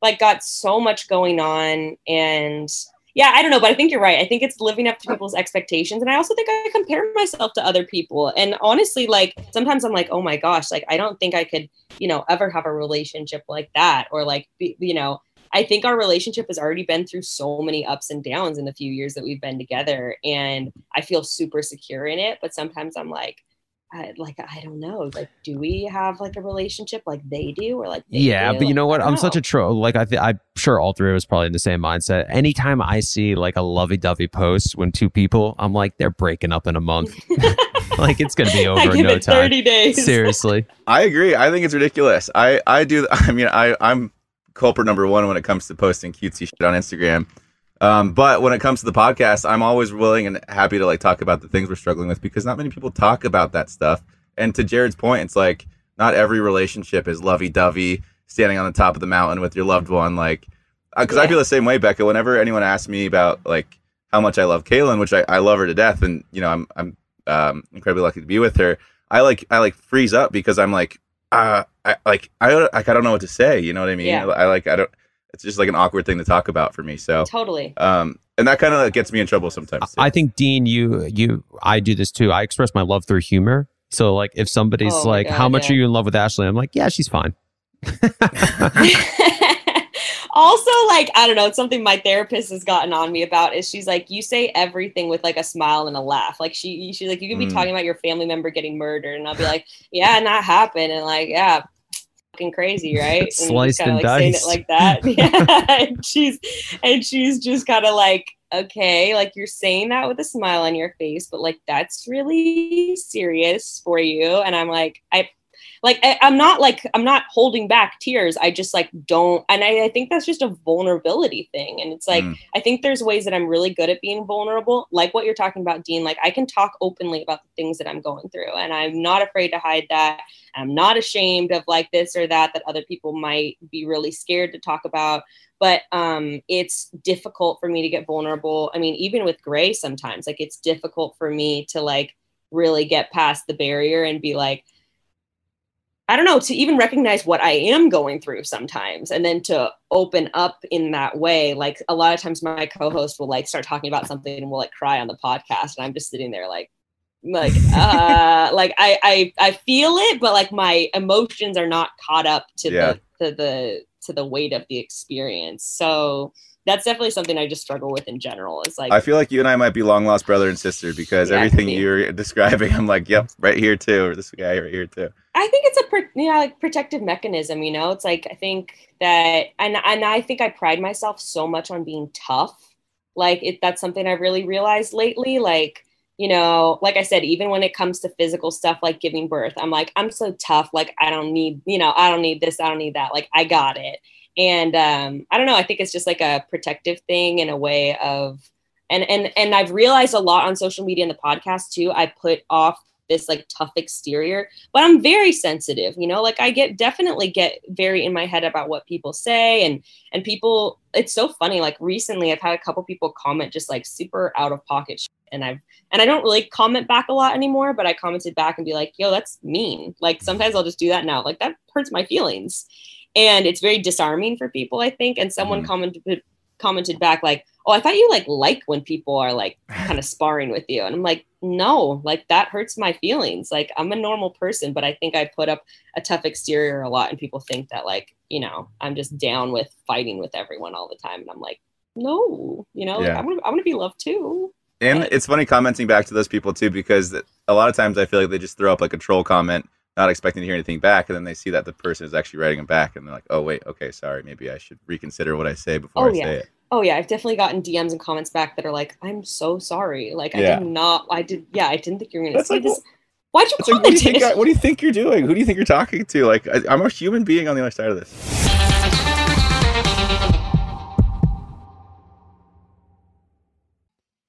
Speaker 5: like got so much going on and yeah, I don't know, but I think you're right. I think it's living up to people's expectations. And I also think I compare myself to other people. And honestly, like sometimes I'm like, oh my gosh, like I don't think I could, you know, ever have a relationship like that. Or like, be, you know, I think our relationship has already been through so many ups and downs in the few years that we've been together. And I feel super secure in it. But sometimes I'm like, I, like I don't know, like do we have like a relationship like they do or like
Speaker 6: yeah,
Speaker 5: do?
Speaker 6: but you know what?
Speaker 5: I
Speaker 6: I'm
Speaker 5: don't
Speaker 6: such a troll. Like I, th- I'm sure all three of us probably in the same mindset. Anytime I see like a lovey-dovey post when two people, I'm like they're breaking up in a month. like it's gonna be over
Speaker 5: I
Speaker 6: in no
Speaker 5: it
Speaker 6: time.
Speaker 5: 30 days.
Speaker 6: Seriously.
Speaker 2: I agree. I think it's ridiculous. I I do. I mean, I I'm culprit number one when it comes to posting cutesy shit on Instagram. Um, but when it comes to the podcast, I'm always willing and happy to like talk about the things we're struggling with because not many people talk about that stuff. And to Jared's point, it's like not every relationship is lovey dovey, standing on the top of the mountain with your loved one. Like, because I feel the same way, Bekah. Whenever anyone asks me about like how much I love Caelynn, which I, I love her to death, and you know I'm I'm um, incredibly lucky to be with her. I like I like freeze up because I'm like uh I like I don't like I don't know what to say. You know what I mean?
Speaker 5: Yeah.
Speaker 2: I like I don't. It's just like an awkward thing to talk about for me. So
Speaker 5: Totally.
Speaker 2: um, and that kind of gets me in trouble sometimes. Too.
Speaker 6: I think Dean, you you I do this too. I express my love through humor. So like if somebody's
Speaker 5: Oh
Speaker 6: like,
Speaker 5: God,
Speaker 6: "How much
Speaker 5: yeah.
Speaker 6: are you in love with Ashley?" I'm like, "Yeah, she's fine."
Speaker 5: also like i don't know it's something my therapist has gotten on me about is she's like you say everything with like a smile and a laugh like she she's like you could be
Speaker 13: Mm.
Speaker 5: talking about your family member getting murdered and i'll be like yeah and that happened and like yeah fucking crazy right and
Speaker 6: Sliced and
Speaker 5: like saying it
Speaker 6: diced.
Speaker 5: like that yeah and she's and she's just kind of like okay like you're saying that with a smile on your face but like that's really serious for you and i'm like i like I, i'm not like i'm not holding back tears. I just like don't and I, I think that's just a vulnerability thing. And it's like
Speaker 13: Mm.
Speaker 5: i think there's ways that i'm really good at being vulnerable. Like what you're talking about dean like i can talk openly about the things that i'm going through and i'm not afraid to hide that. I'm not ashamed of like this or that that other people might be really scared to talk about. But um it's difficult for me to get vulnerable. I mean even with gray sometimes like it's difficult for me to like really get past the barrier and be like I don't know, to even recognize what I am going through sometimes and then to open up in that way. Like a lot of times my co-host will like start talking about something and we'll like cry on the podcast and I'm just sitting there like like uh like I I I feel it but like my emotions are not caught up to
Speaker 2: Yeah.
Speaker 5: the to the to the weight of the experience. So that's definitely something I just struggle with in general. Is like
Speaker 2: I feel like you and I might be long lost brother and sister because
Speaker 5: Yeah,
Speaker 2: everything you're describing, I'm like, yep, right here too, or this guy right here too.
Speaker 5: I think it's a pro- you know, like protective mechanism. You know, it's like I think that, and and I think I pride myself so much on being tough. Like it, that's something I've really realized lately. Like you know, like I said, even when it comes to physical stuff like giving birth, I'm like I'm so tough. Like I don't need, you know, I don't need this, I don't need that. Like I got it. And um, I don't know. I think it's just like a protective thing in a way of and and and I've realized a lot on social media and the podcast too. I put off this like tough exterior, but I'm very sensitive, you know, like I get definitely get very in my head about what people say and and people it's so funny like recently I've had a couple people comment just like super out of pocket and I've and I don't really comment back a lot anymore, but I commented back and be like, "Yo, that's mean." Like sometimes I'll just do that now. Like that hurts my feelings. And it's very disarming for people, I think. And someone mm-hmm. commented commented back like, "Oh, I thought you like like when people are like kind of sparring with you." And I'm like, "No, like that hurts my feelings. Like I'm a normal person, but I think I put up a tough exterior a lot and people think that like, you know, I'm just down with fighting with everyone all the time." And I'm like, "No, you know, like
Speaker 2: Yeah.
Speaker 5: To I want to be loved too."
Speaker 2: And it's funny commenting back to those people too because a lot of times I feel like they just throw up like a troll comment, not expecting to hear anything back, and then they see that the person is actually writing them back, and they're like, "Oh wait, okay, sorry, maybe I should reconsider what I say before
Speaker 5: Oh
Speaker 2: I
Speaker 5: yeah.
Speaker 2: say it."
Speaker 5: Oh yeah, I've definitely gotten DMs and comments back that are like, "I'm so sorry. Like I did not. I did. Yeah, I didn't think you were gonna
Speaker 2: That's
Speaker 5: see
Speaker 2: like,
Speaker 5: this. Why'd you
Speaker 2: It's like,
Speaker 5: comment
Speaker 2: what do you think?
Speaker 5: it?"
Speaker 2: I, what do you think you're doing? Who do you think you're talking to? Like, I, I'm a human being on the other side of this.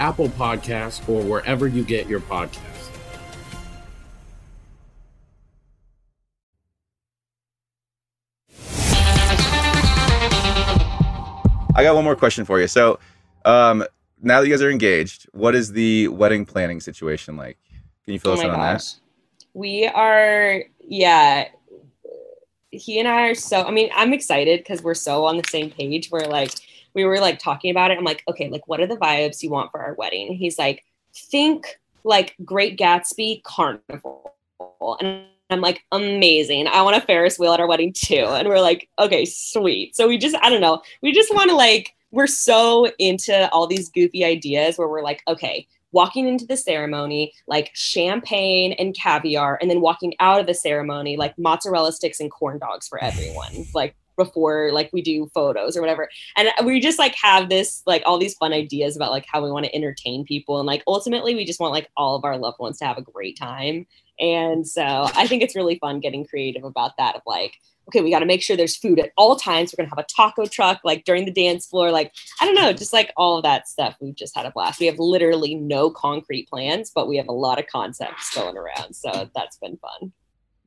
Speaker 12: Apple Podcasts, or wherever you get your podcasts.
Speaker 2: I got one more question for you. So, um, now that you guys are engaged, what is the wedding planning situation like? Can you fill
Speaker 5: Oh
Speaker 2: us in on
Speaker 5: that? We are, yeah. He and I are so, I mean, I'm excited because we're so on the same page. We're like, we were like talking about it. I'm like, okay, like, what are the vibes you want for our wedding? He's like, think like Great Gatsby carnival. And I'm like, amazing. I want a Ferris wheel at our wedding too. And we're like, okay, sweet. So we just, I don't know, we just want to like, we're so into all these goofy ideas where we're like, okay, walking into the ceremony, like champagne and caviar, and then walking out of the ceremony, like mozzarella sticks and corn dogs for everyone, like before like we do photos or whatever. And we just like have this like all these fun ideas about like how we want to entertain people and like ultimately we just want like all of our loved ones to have a great time. And so I think it's really fun getting creative about that of like okay, we got to make sure there's food at all times. We're going to have a taco truck like during the dance floor. Like, I don't know, just like all of that stuff. We've just had a blast. We have literally no concrete plans, but we have a lot of concepts going around. So that's been fun.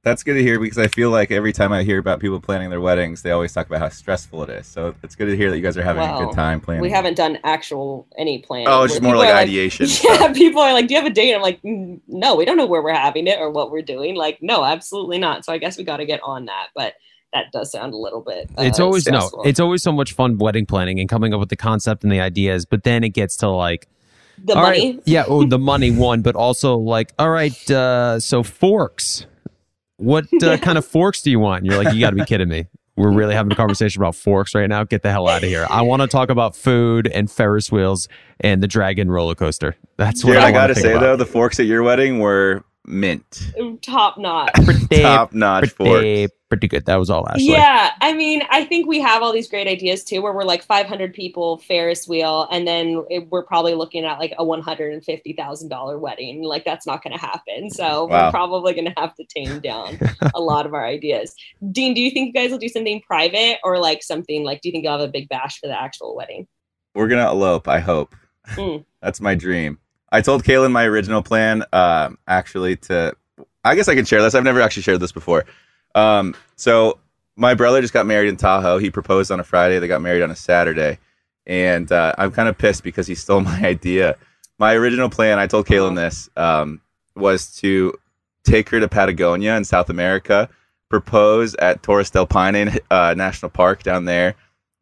Speaker 2: That's good to hear because I feel like every time I hear about people planning their weddings, they always talk about how stressful it is. So it's good to hear that you guys are having a good time planning.
Speaker 5: We haven't done actual any planning.
Speaker 2: Oh, it's just more like
Speaker 5: are
Speaker 2: ideation
Speaker 5: Yeah, people are like, "Do you have a date?" I'm like, "Mm, "No, we don't know where we're having it or what we're doing." Like, no, absolutely not. So I guess we got to get on that. But that does sound a little bit.
Speaker 6: it's
Speaker 5: uh,
Speaker 6: always
Speaker 5: stressful.
Speaker 6: no it's always so much fun wedding planning and coming up with the concept and the ideas but then it gets to like
Speaker 5: The
Speaker 6: all right,
Speaker 5: money?
Speaker 6: yeah oh the money one but also like all right uh so forks what uh, kind of forks do you want? And you're like you got to be kidding me. We're really having a conversation about forks right now. Get the hell out of here. I want to talk about food and ferris wheels and the dragon roller coaster. That's what
Speaker 2: Jared,
Speaker 6: i,
Speaker 2: I gotta say
Speaker 6: about.
Speaker 2: though, the forks at your wedding were mint,
Speaker 5: top notch.
Speaker 2: top notch
Speaker 6: pretty,
Speaker 2: forks.
Speaker 6: Pretty good that was all Ashley.
Speaker 5: Yeah, I mean, I think we have all these great ideas too, where we're like 500 people Ferris wheel, and then it, we're probably looking at like a 150 thousand dollar wedding. Like that's not going to happen. So
Speaker 2: Wow.
Speaker 5: we're probably going to have to tame down a lot of our ideas. Dean, do you think you guys will do something private or like something like? Do you think you'll have a big bash for the actual wedding?
Speaker 2: We're gonna elope. I hope.
Speaker 5: Mm.
Speaker 2: That's my dream. I told Caelynn my original plan. Um, actually, to I guess I can share this. I've never actually shared this before. Um, so my brother just got married in Tahoe. He proposed on a Friday. They got married on a Saturday, and uh, I'm kind of pissed because he stole my idea. my original plan, I told Caelynn this, um, was to take her to Patagonia in South America, propose at Torres del Paine uh, National Park down there,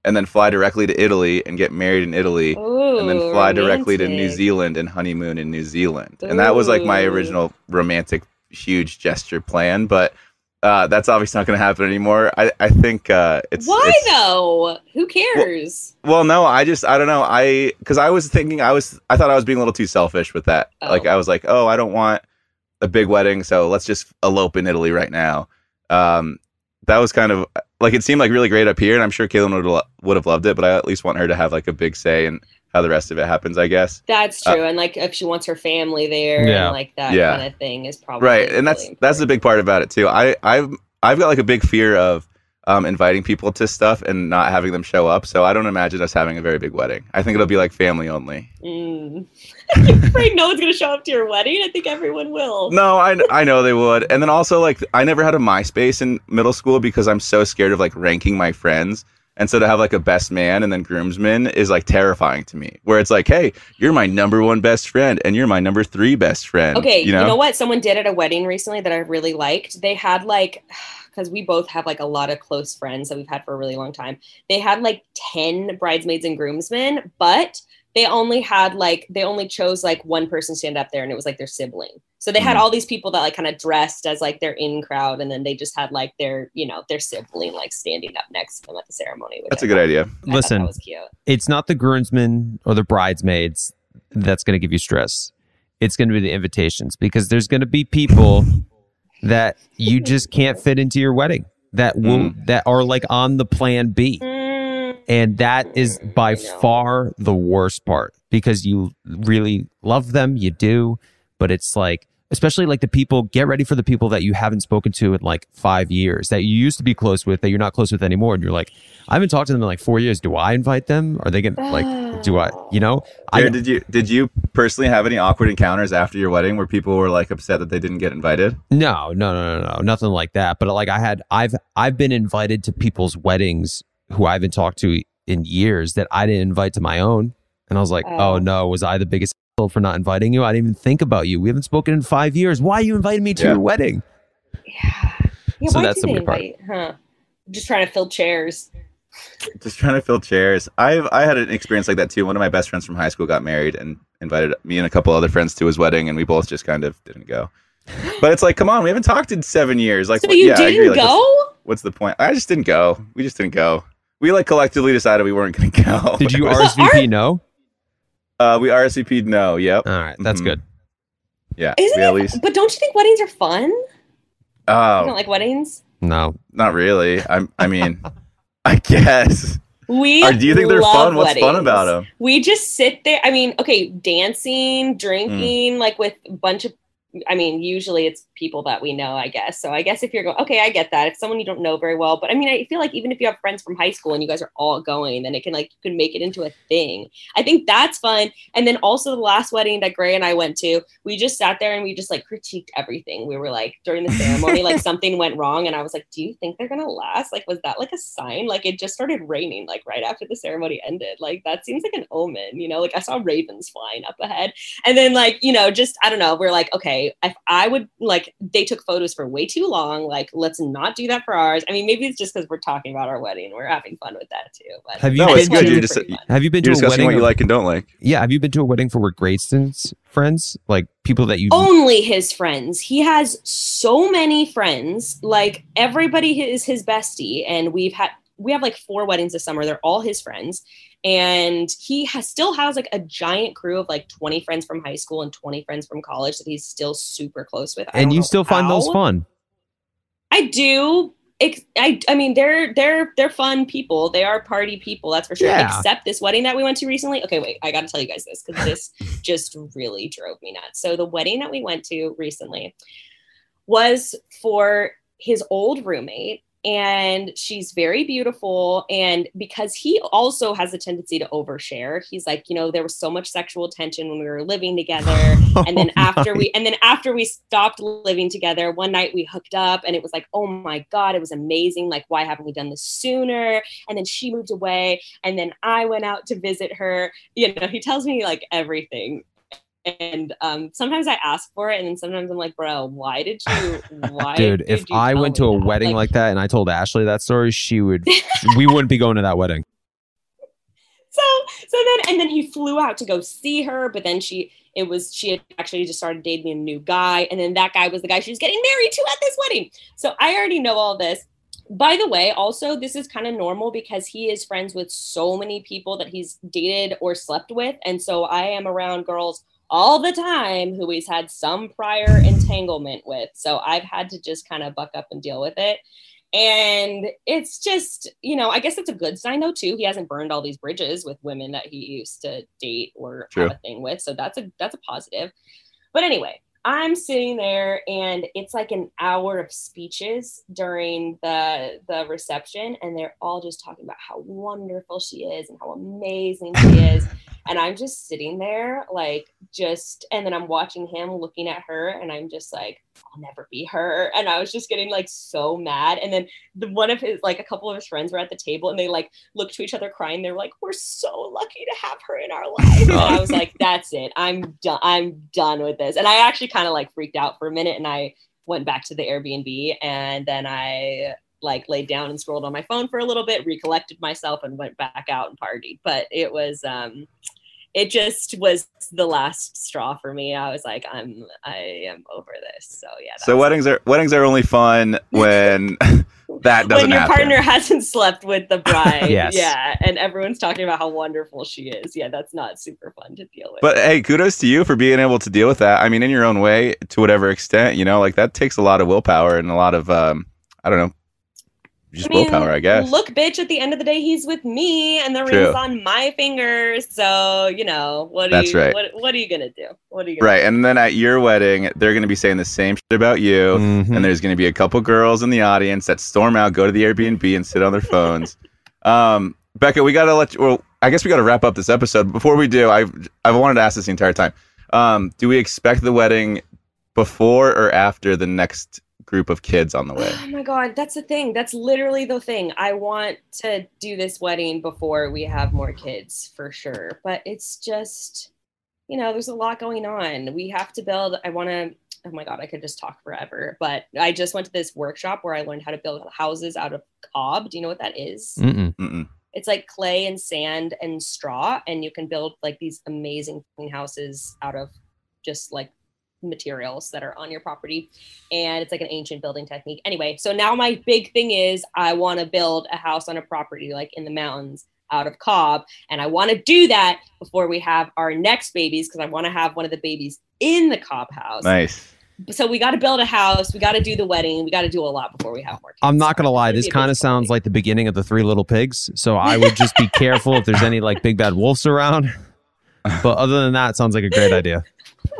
Speaker 2: and then fly directly to Italy and get married in Italy, and then
Speaker 5: Ooh,
Speaker 2: fly directly to New. Zealand and honeymoon in New Zealand. And that was like my original romantic, huge gesture plan, but. Uh, that's obviously not going to happen anymore. I, I think uh, it's
Speaker 5: Why
Speaker 2: it's-
Speaker 5: though? Who cares?
Speaker 2: well, no, I just I don't know. I because I was thinking I was I thought I was being a little too selfish with that. Like I was like, oh, I don't want a big wedding, so let's just elope in Italy right now. Um, that was kind of like it seemed like really great up here, and I'm sure Caelynn would would have loved it. But I at least want her to have like a big say in how the rest of it happens. I guess.
Speaker 5: That's
Speaker 2: Uh,
Speaker 5: true. and like if she wants her family there
Speaker 2: Yeah.
Speaker 5: and like that
Speaker 2: Yeah.
Speaker 5: kind of thing is probably
Speaker 2: right and that's that's the big part about it too i i've i've got like a big fear of um, inviting people to stuff and not having them show up so i don't imagine us having a very big wedding i think it'll be like family only
Speaker 5: Mm. I'm afraid no one's gonna show up to your wedding. I think everyone will.
Speaker 2: no i i know they would and then also like i never had a myspace in middle school because i'm so scared of like ranking my friends and so to have like a best man and then groomsman is like terrifying to me where it's like hey you're my number one best friend and you're my number three best friend
Speaker 5: Okay,
Speaker 2: you know,
Speaker 5: what? Someone did at a wedding recently that I really liked. They had like, because we both have like a lot of close friends that we've had for a really long time. They had like 10 bridesmaids and groomsmen, but they only had like, they only chose like one person stand up there and it was like their sibling. So they had
Speaker 2: Mhm.
Speaker 5: all these people that like kind of dressed as like their in crowd and then they just had like their, you know, their sibling like standing up next to them at the ceremony. which
Speaker 2: that's
Speaker 5: I
Speaker 2: a good
Speaker 5: thought-
Speaker 2: idea
Speaker 5: I
Speaker 6: Listen,
Speaker 5: that was cute.
Speaker 6: it's not the groomsmen or the bridesmaids that's going to give you stress. It's going to be the invitations because there's going to be people that you just can't fit into your wedding that mm. will that are like on the plan B. Mm. And that mm, is by far the worst part because you really love them, you do, but it's like especially like the people get ready for the people that you haven't spoken to in like 5 years that you used to be close with that you're not close with anymore and you're like I haven't talked to them in like 4 years. Do I invite them? Are they going to like do I, you know? I
Speaker 2: did you did you personally have any awkward encounters after your wedding where people were like upset that they didn't get invited?
Speaker 6: No, no, no, no, no, nothing like that. But like I had, I've, I've been invited to people's weddings who I haven't talked to in years that I didn't invite to my own, and I was like, oh,
Speaker 5: Oh.
Speaker 6: no, was I the biggest asshole for not inviting you? I didn't even think about you. We haven't spoken in five years. Why are you inviting me to
Speaker 2: Yeah.
Speaker 6: your wedding?
Speaker 5: Yeah,
Speaker 6: So that's
Speaker 5: do
Speaker 6: the
Speaker 5: they
Speaker 6: weird part.
Speaker 5: Huh? Just trying to fill chairs.
Speaker 2: Just trying to fill chairs. I've I had an experience like that too. One of my best friends from high school got married and invited me and a couple other friends to his wedding, and we both just kind of didn't go. But it's like, come on, we haven't talked in seven years. Like,
Speaker 5: So
Speaker 2: what-
Speaker 5: you
Speaker 2: yeah,
Speaker 5: didn't
Speaker 2: Like, what's-
Speaker 5: go?
Speaker 2: What's the point? I just didn't go. We just didn't go. We like collectively decided we weren't going to go.
Speaker 6: Did you
Speaker 2: It was-
Speaker 6: RSVP? No.
Speaker 2: Uh, we RSVP'd no. Yep.
Speaker 6: All right, that's
Speaker 2: Mhm.
Speaker 6: good.
Speaker 2: Yeah.
Speaker 5: Isn't
Speaker 2: we at
Speaker 5: it?
Speaker 2: least.
Speaker 5: But don't you think weddings are fun? You
Speaker 2: Oh,
Speaker 5: don't like weddings?
Speaker 6: No.
Speaker 2: not really. I'm. I mean, I guess.
Speaker 5: We
Speaker 2: Or do you think they're
Speaker 5: love
Speaker 2: fun? What's fun about them?
Speaker 5: We just sit there. I mean, okay, dancing, drinking,
Speaker 2: Mm.
Speaker 5: like with a bunch of. I mean, usually it's people that we know, I guess. So I guess if you're going, okay, I get that. If someone you don't know very well, but I mean, I feel like even if you have friends from high school and you guys are all going, then it can like you can make it into a thing. I think that's fun. And then also the last wedding that Gray and I went to, we just sat there and we just like critiqued everything. We were like during the ceremony, like something went wrong, and I was like, "Do you think they're gonna last? Like, was that like a sign? Like, it just started raining like right after the ceremony ended. Like, that seems like an omen, you know? Like, I saw ravens flying up ahead, and then like you know, just I don't know. We're like, okay, if I would like, they took photos for way too long. Like, let's not do that for ours. I mean, maybe it's just because we're talking about our wedding. We're having fun with that too. But
Speaker 6: Have you
Speaker 2: No, it's
Speaker 6: been
Speaker 2: good.
Speaker 6: to-
Speaker 2: You're just
Speaker 6: Have you been
Speaker 2: you're
Speaker 6: to a wedding?
Speaker 2: what you like and don't like.
Speaker 6: Yeah. Have you been to a wedding for where Grayson's friends, like people that you?
Speaker 5: only his friends. He has so many friends. Like everybody is his bestie, and we've had we have like four weddings this summer. They're all his friends, and he has still has like a giant crew of like twenty friends from high school and twenty friends from college that he's still super close with. I
Speaker 6: and you still find those fun.
Speaker 5: I do. I I mean they're they're they're fun people. They are party people, that's for sure.
Speaker 6: Yeah.
Speaker 5: Except this wedding that we went to recently. Okay, wait, I got to tell you guys this because this just really drove me nuts. So the wedding that we went to recently was for his old roommate and she's very beautiful. And because he also has a tendency to overshare he's like you know there was so much sexual tension when we were living together. And then oh after we and then after we stopped living together one night we hooked up and it was like oh my god it was amazing. Like why haven't we done this sooner? And then she moved away. And then i went out to visit her. You know he tells me like everything And um, sometimes I ask for it, and then sometimes I'm like, bro, why did you? Why,
Speaker 6: Dude,
Speaker 5: did
Speaker 6: if
Speaker 5: you
Speaker 6: I went to a
Speaker 5: that?
Speaker 6: wedding
Speaker 5: Like,
Speaker 6: like that and I told Ashley that story, she would we wouldn't be going to that wedding.
Speaker 5: so so then and then he flew out to go see her but then she it was she had actually just started dating a new guy and then that guy was the guy she was getting married to at this wedding so i already know all this by the way also this is kind of normal because he is friends with so many people that he's dated or slept with and so i am around girls all the time who he's had some prior entanglement with so i've had to just kind of buck up and deal with it and it's just, you know, I guess it's a good sign though too. He hasn't burned all these bridges with women that he used to date or
Speaker 2: True.
Speaker 5: have a thing with. So that's a that's a positive. But anyway, I'm sitting there and it's like an hour of speeches during the the reception and they're all just talking about how wonderful she is and how amazing she is. And I'm just sitting there like just and then I'm watching him looking at her and I'm just like I'll never be her. And I was just getting like so mad. And then the one of his like a couple of his friends were at the table and they like looked to each other crying. They were like, We're so lucky to have her in our life. And I was like, That's it. I'm done. I'm done with this. And I actually kind of like freaked out for a minute and I went back to the Airbnb and then I like laid down and scrolled on my phone for a little bit, recollected myself and went back out and partied. But it was um it just was the last straw for me. I was like, I'm I am over this. So yeah.
Speaker 2: So
Speaker 5: was-
Speaker 2: weddings are weddings are only fun when that doesn't
Speaker 5: when your
Speaker 2: happen.
Speaker 5: partner hasn't slept with the bride.
Speaker 2: Yes.
Speaker 5: Yeah. And everyone's talking about how wonderful she is. Yeah, that's not super fun to deal with.
Speaker 2: But hey, kudos to you for being able to deal with that. I mean, in your own way, to whatever extent, you know, like that takes a lot of willpower and a lot of, um, I don't know, just
Speaker 5: I mean,
Speaker 2: willpower, I guess.
Speaker 5: Look, bitch, at the end of the day, he's with me and the
Speaker 2: True.
Speaker 5: ring's on my fingers. So, you know, what are
Speaker 2: That's
Speaker 5: you
Speaker 2: right.
Speaker 5: what, what are you gonna do? What are you gonna
Speaker 2: Right. And then at your wedding, they're going to be saying the same shit about you.
Speaker 6: Mm-hmm.
Speaker 2: And there's going to be a couple girls in the audience that storm out, go to the Airbnb and sit on their phones. um, Bekah, we got to let you, well, I guess we got to wrap up this episode. Before we do, I've, I've wanted to ask this the entire time. Um, do we expect the wedding before or after the next group of kids on the way?
Speaker 5: Oh my god, that's the thing. That's literally the thing. I want to do this wedding before we have more kids for sure. But it's just, you know, there's a lot going on. We have to build. I want to. Oh my god, I could just talk forever. But I just went to this workshop where I learned how to build houses out of cob. Do you know what that is?
Speaker 6: Mm-mm.
Speaker 2: Mm-mm.
Speaker 5: It's like clay and sand and straw, and you can build like these amazing fucking houses out of just like materials that are on your property. And it's like an ancient building technique. Anyway, so now my big thing is I want to build a house on a property like in the mountains out of cob. And I want to do that before we have our next babies because I want to have one of the babies in the cob house.
Speaker 2: Nice.
Speaker 5: So we got to build a house. We got to do the wedding. We got to do a lot before we have more kids.
Speaker 6: I'm not gonna lie, this
Speaker 5: gonna be a
Speaker 6: kind of sounds like the beginning of the Three Little Pigs. So I would just be careful if there's any like big bad wolves around. But other than that, it sounds like a great idea.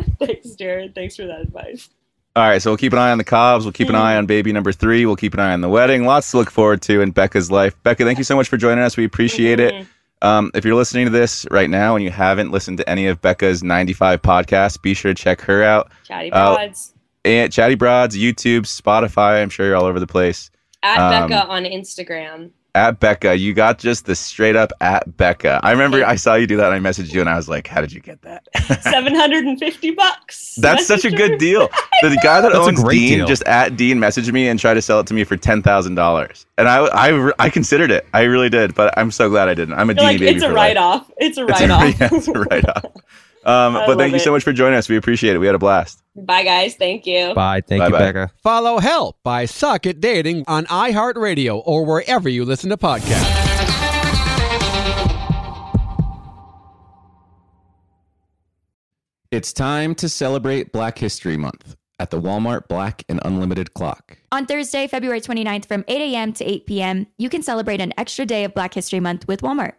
Speaker 5: Thanks, Jared. Thanks for that advice.
Speaker 2: All right, so we'll keep an eye on the Cobs. We'll keep an eye on baby number three. We'll keep an eye on the wedding. Lots to look forward to in Bekah's life. Bekah, thank you so much for joining us. We appreciate it. Um, if you're listening to this right now and you haven't listened to any of Bekah's 95 podcasts, be sure to check her out.
Speaker 5: Chatty
Speaker 2: Uh,
Speaker 5: Broads.
Speaker 2: and Chatty Broads, YouTube, Spotify. I'm sure you're all over the place.
Speaker 5: At
Speaker 2: Um,
Speaker 5: Bekah on Instagram.
Speaker 2: At Bekah, you got just the straight up at Bekah. I remember I saw you do that and I messaged you and I was like, how did you get that?
Speaker 5: 750 bucks.
Speaker 2: That's such a good deal. The guy that
Speaker 6: That's
Speaker 2: owns Dean
Speaker 6: deal.
Speaker 2: just at Dean messaged me and tried to sell it to me for ten thousand dollars, and I, I, I considered it. I really did, but I'm so glad I didn't. I'm a
Speaker 5: You're
Speaker 2: Deanie
Speaker 5: like,
Speaker 2: baby
Speaker 5: it's a write off. It's a write off.
Speaker 2: yeah, it's a write off. Um, but thank
Speaker 5: love
Speaker 2: you so much for joining us. We appreciate it. We had a blast.
Speaker 5: Bye, guys. Thank you.
Speaker 6: Bye. Thank you,
Speaker 2: Bye-bye.
Speaker 6: Bekah.
Speaker 13: Follow Help I Suck at Dating on iHeartRadio or wherever you listen to podcasts.
Speaker 7: It's time to celebrate Black History Month at the Walmart Black and Unlimited Clock.
Speaker 1: On Thursday, February 29th from 8 a.m. to 8 p.m., you can celebrate an extra day of Black History Month with Walmart.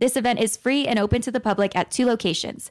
Speaker 1: This event is free and open to the public at two locations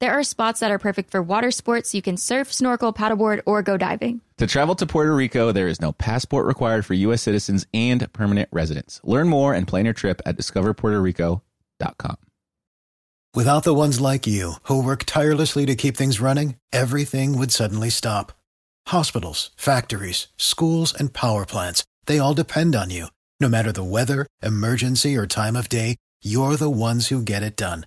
Speaker 1: There are spots that are perfect for water sports. You can surf, snorkel, paddleboard, or go diving.
Speaker 2: To travel to Puerto Rico, there is no passport required for U.S. citizens and permanent residents. Learn more and plan your trip at discoverpuertorico.com.
Speaker 14: Without the ones like you, who work tirelessly to keep things running, everything would suddenly stop. Hospitals, factories, schools, and power plants, they all depend on you. No matter the weather, emergency, or time of day, you're the ones who get it done.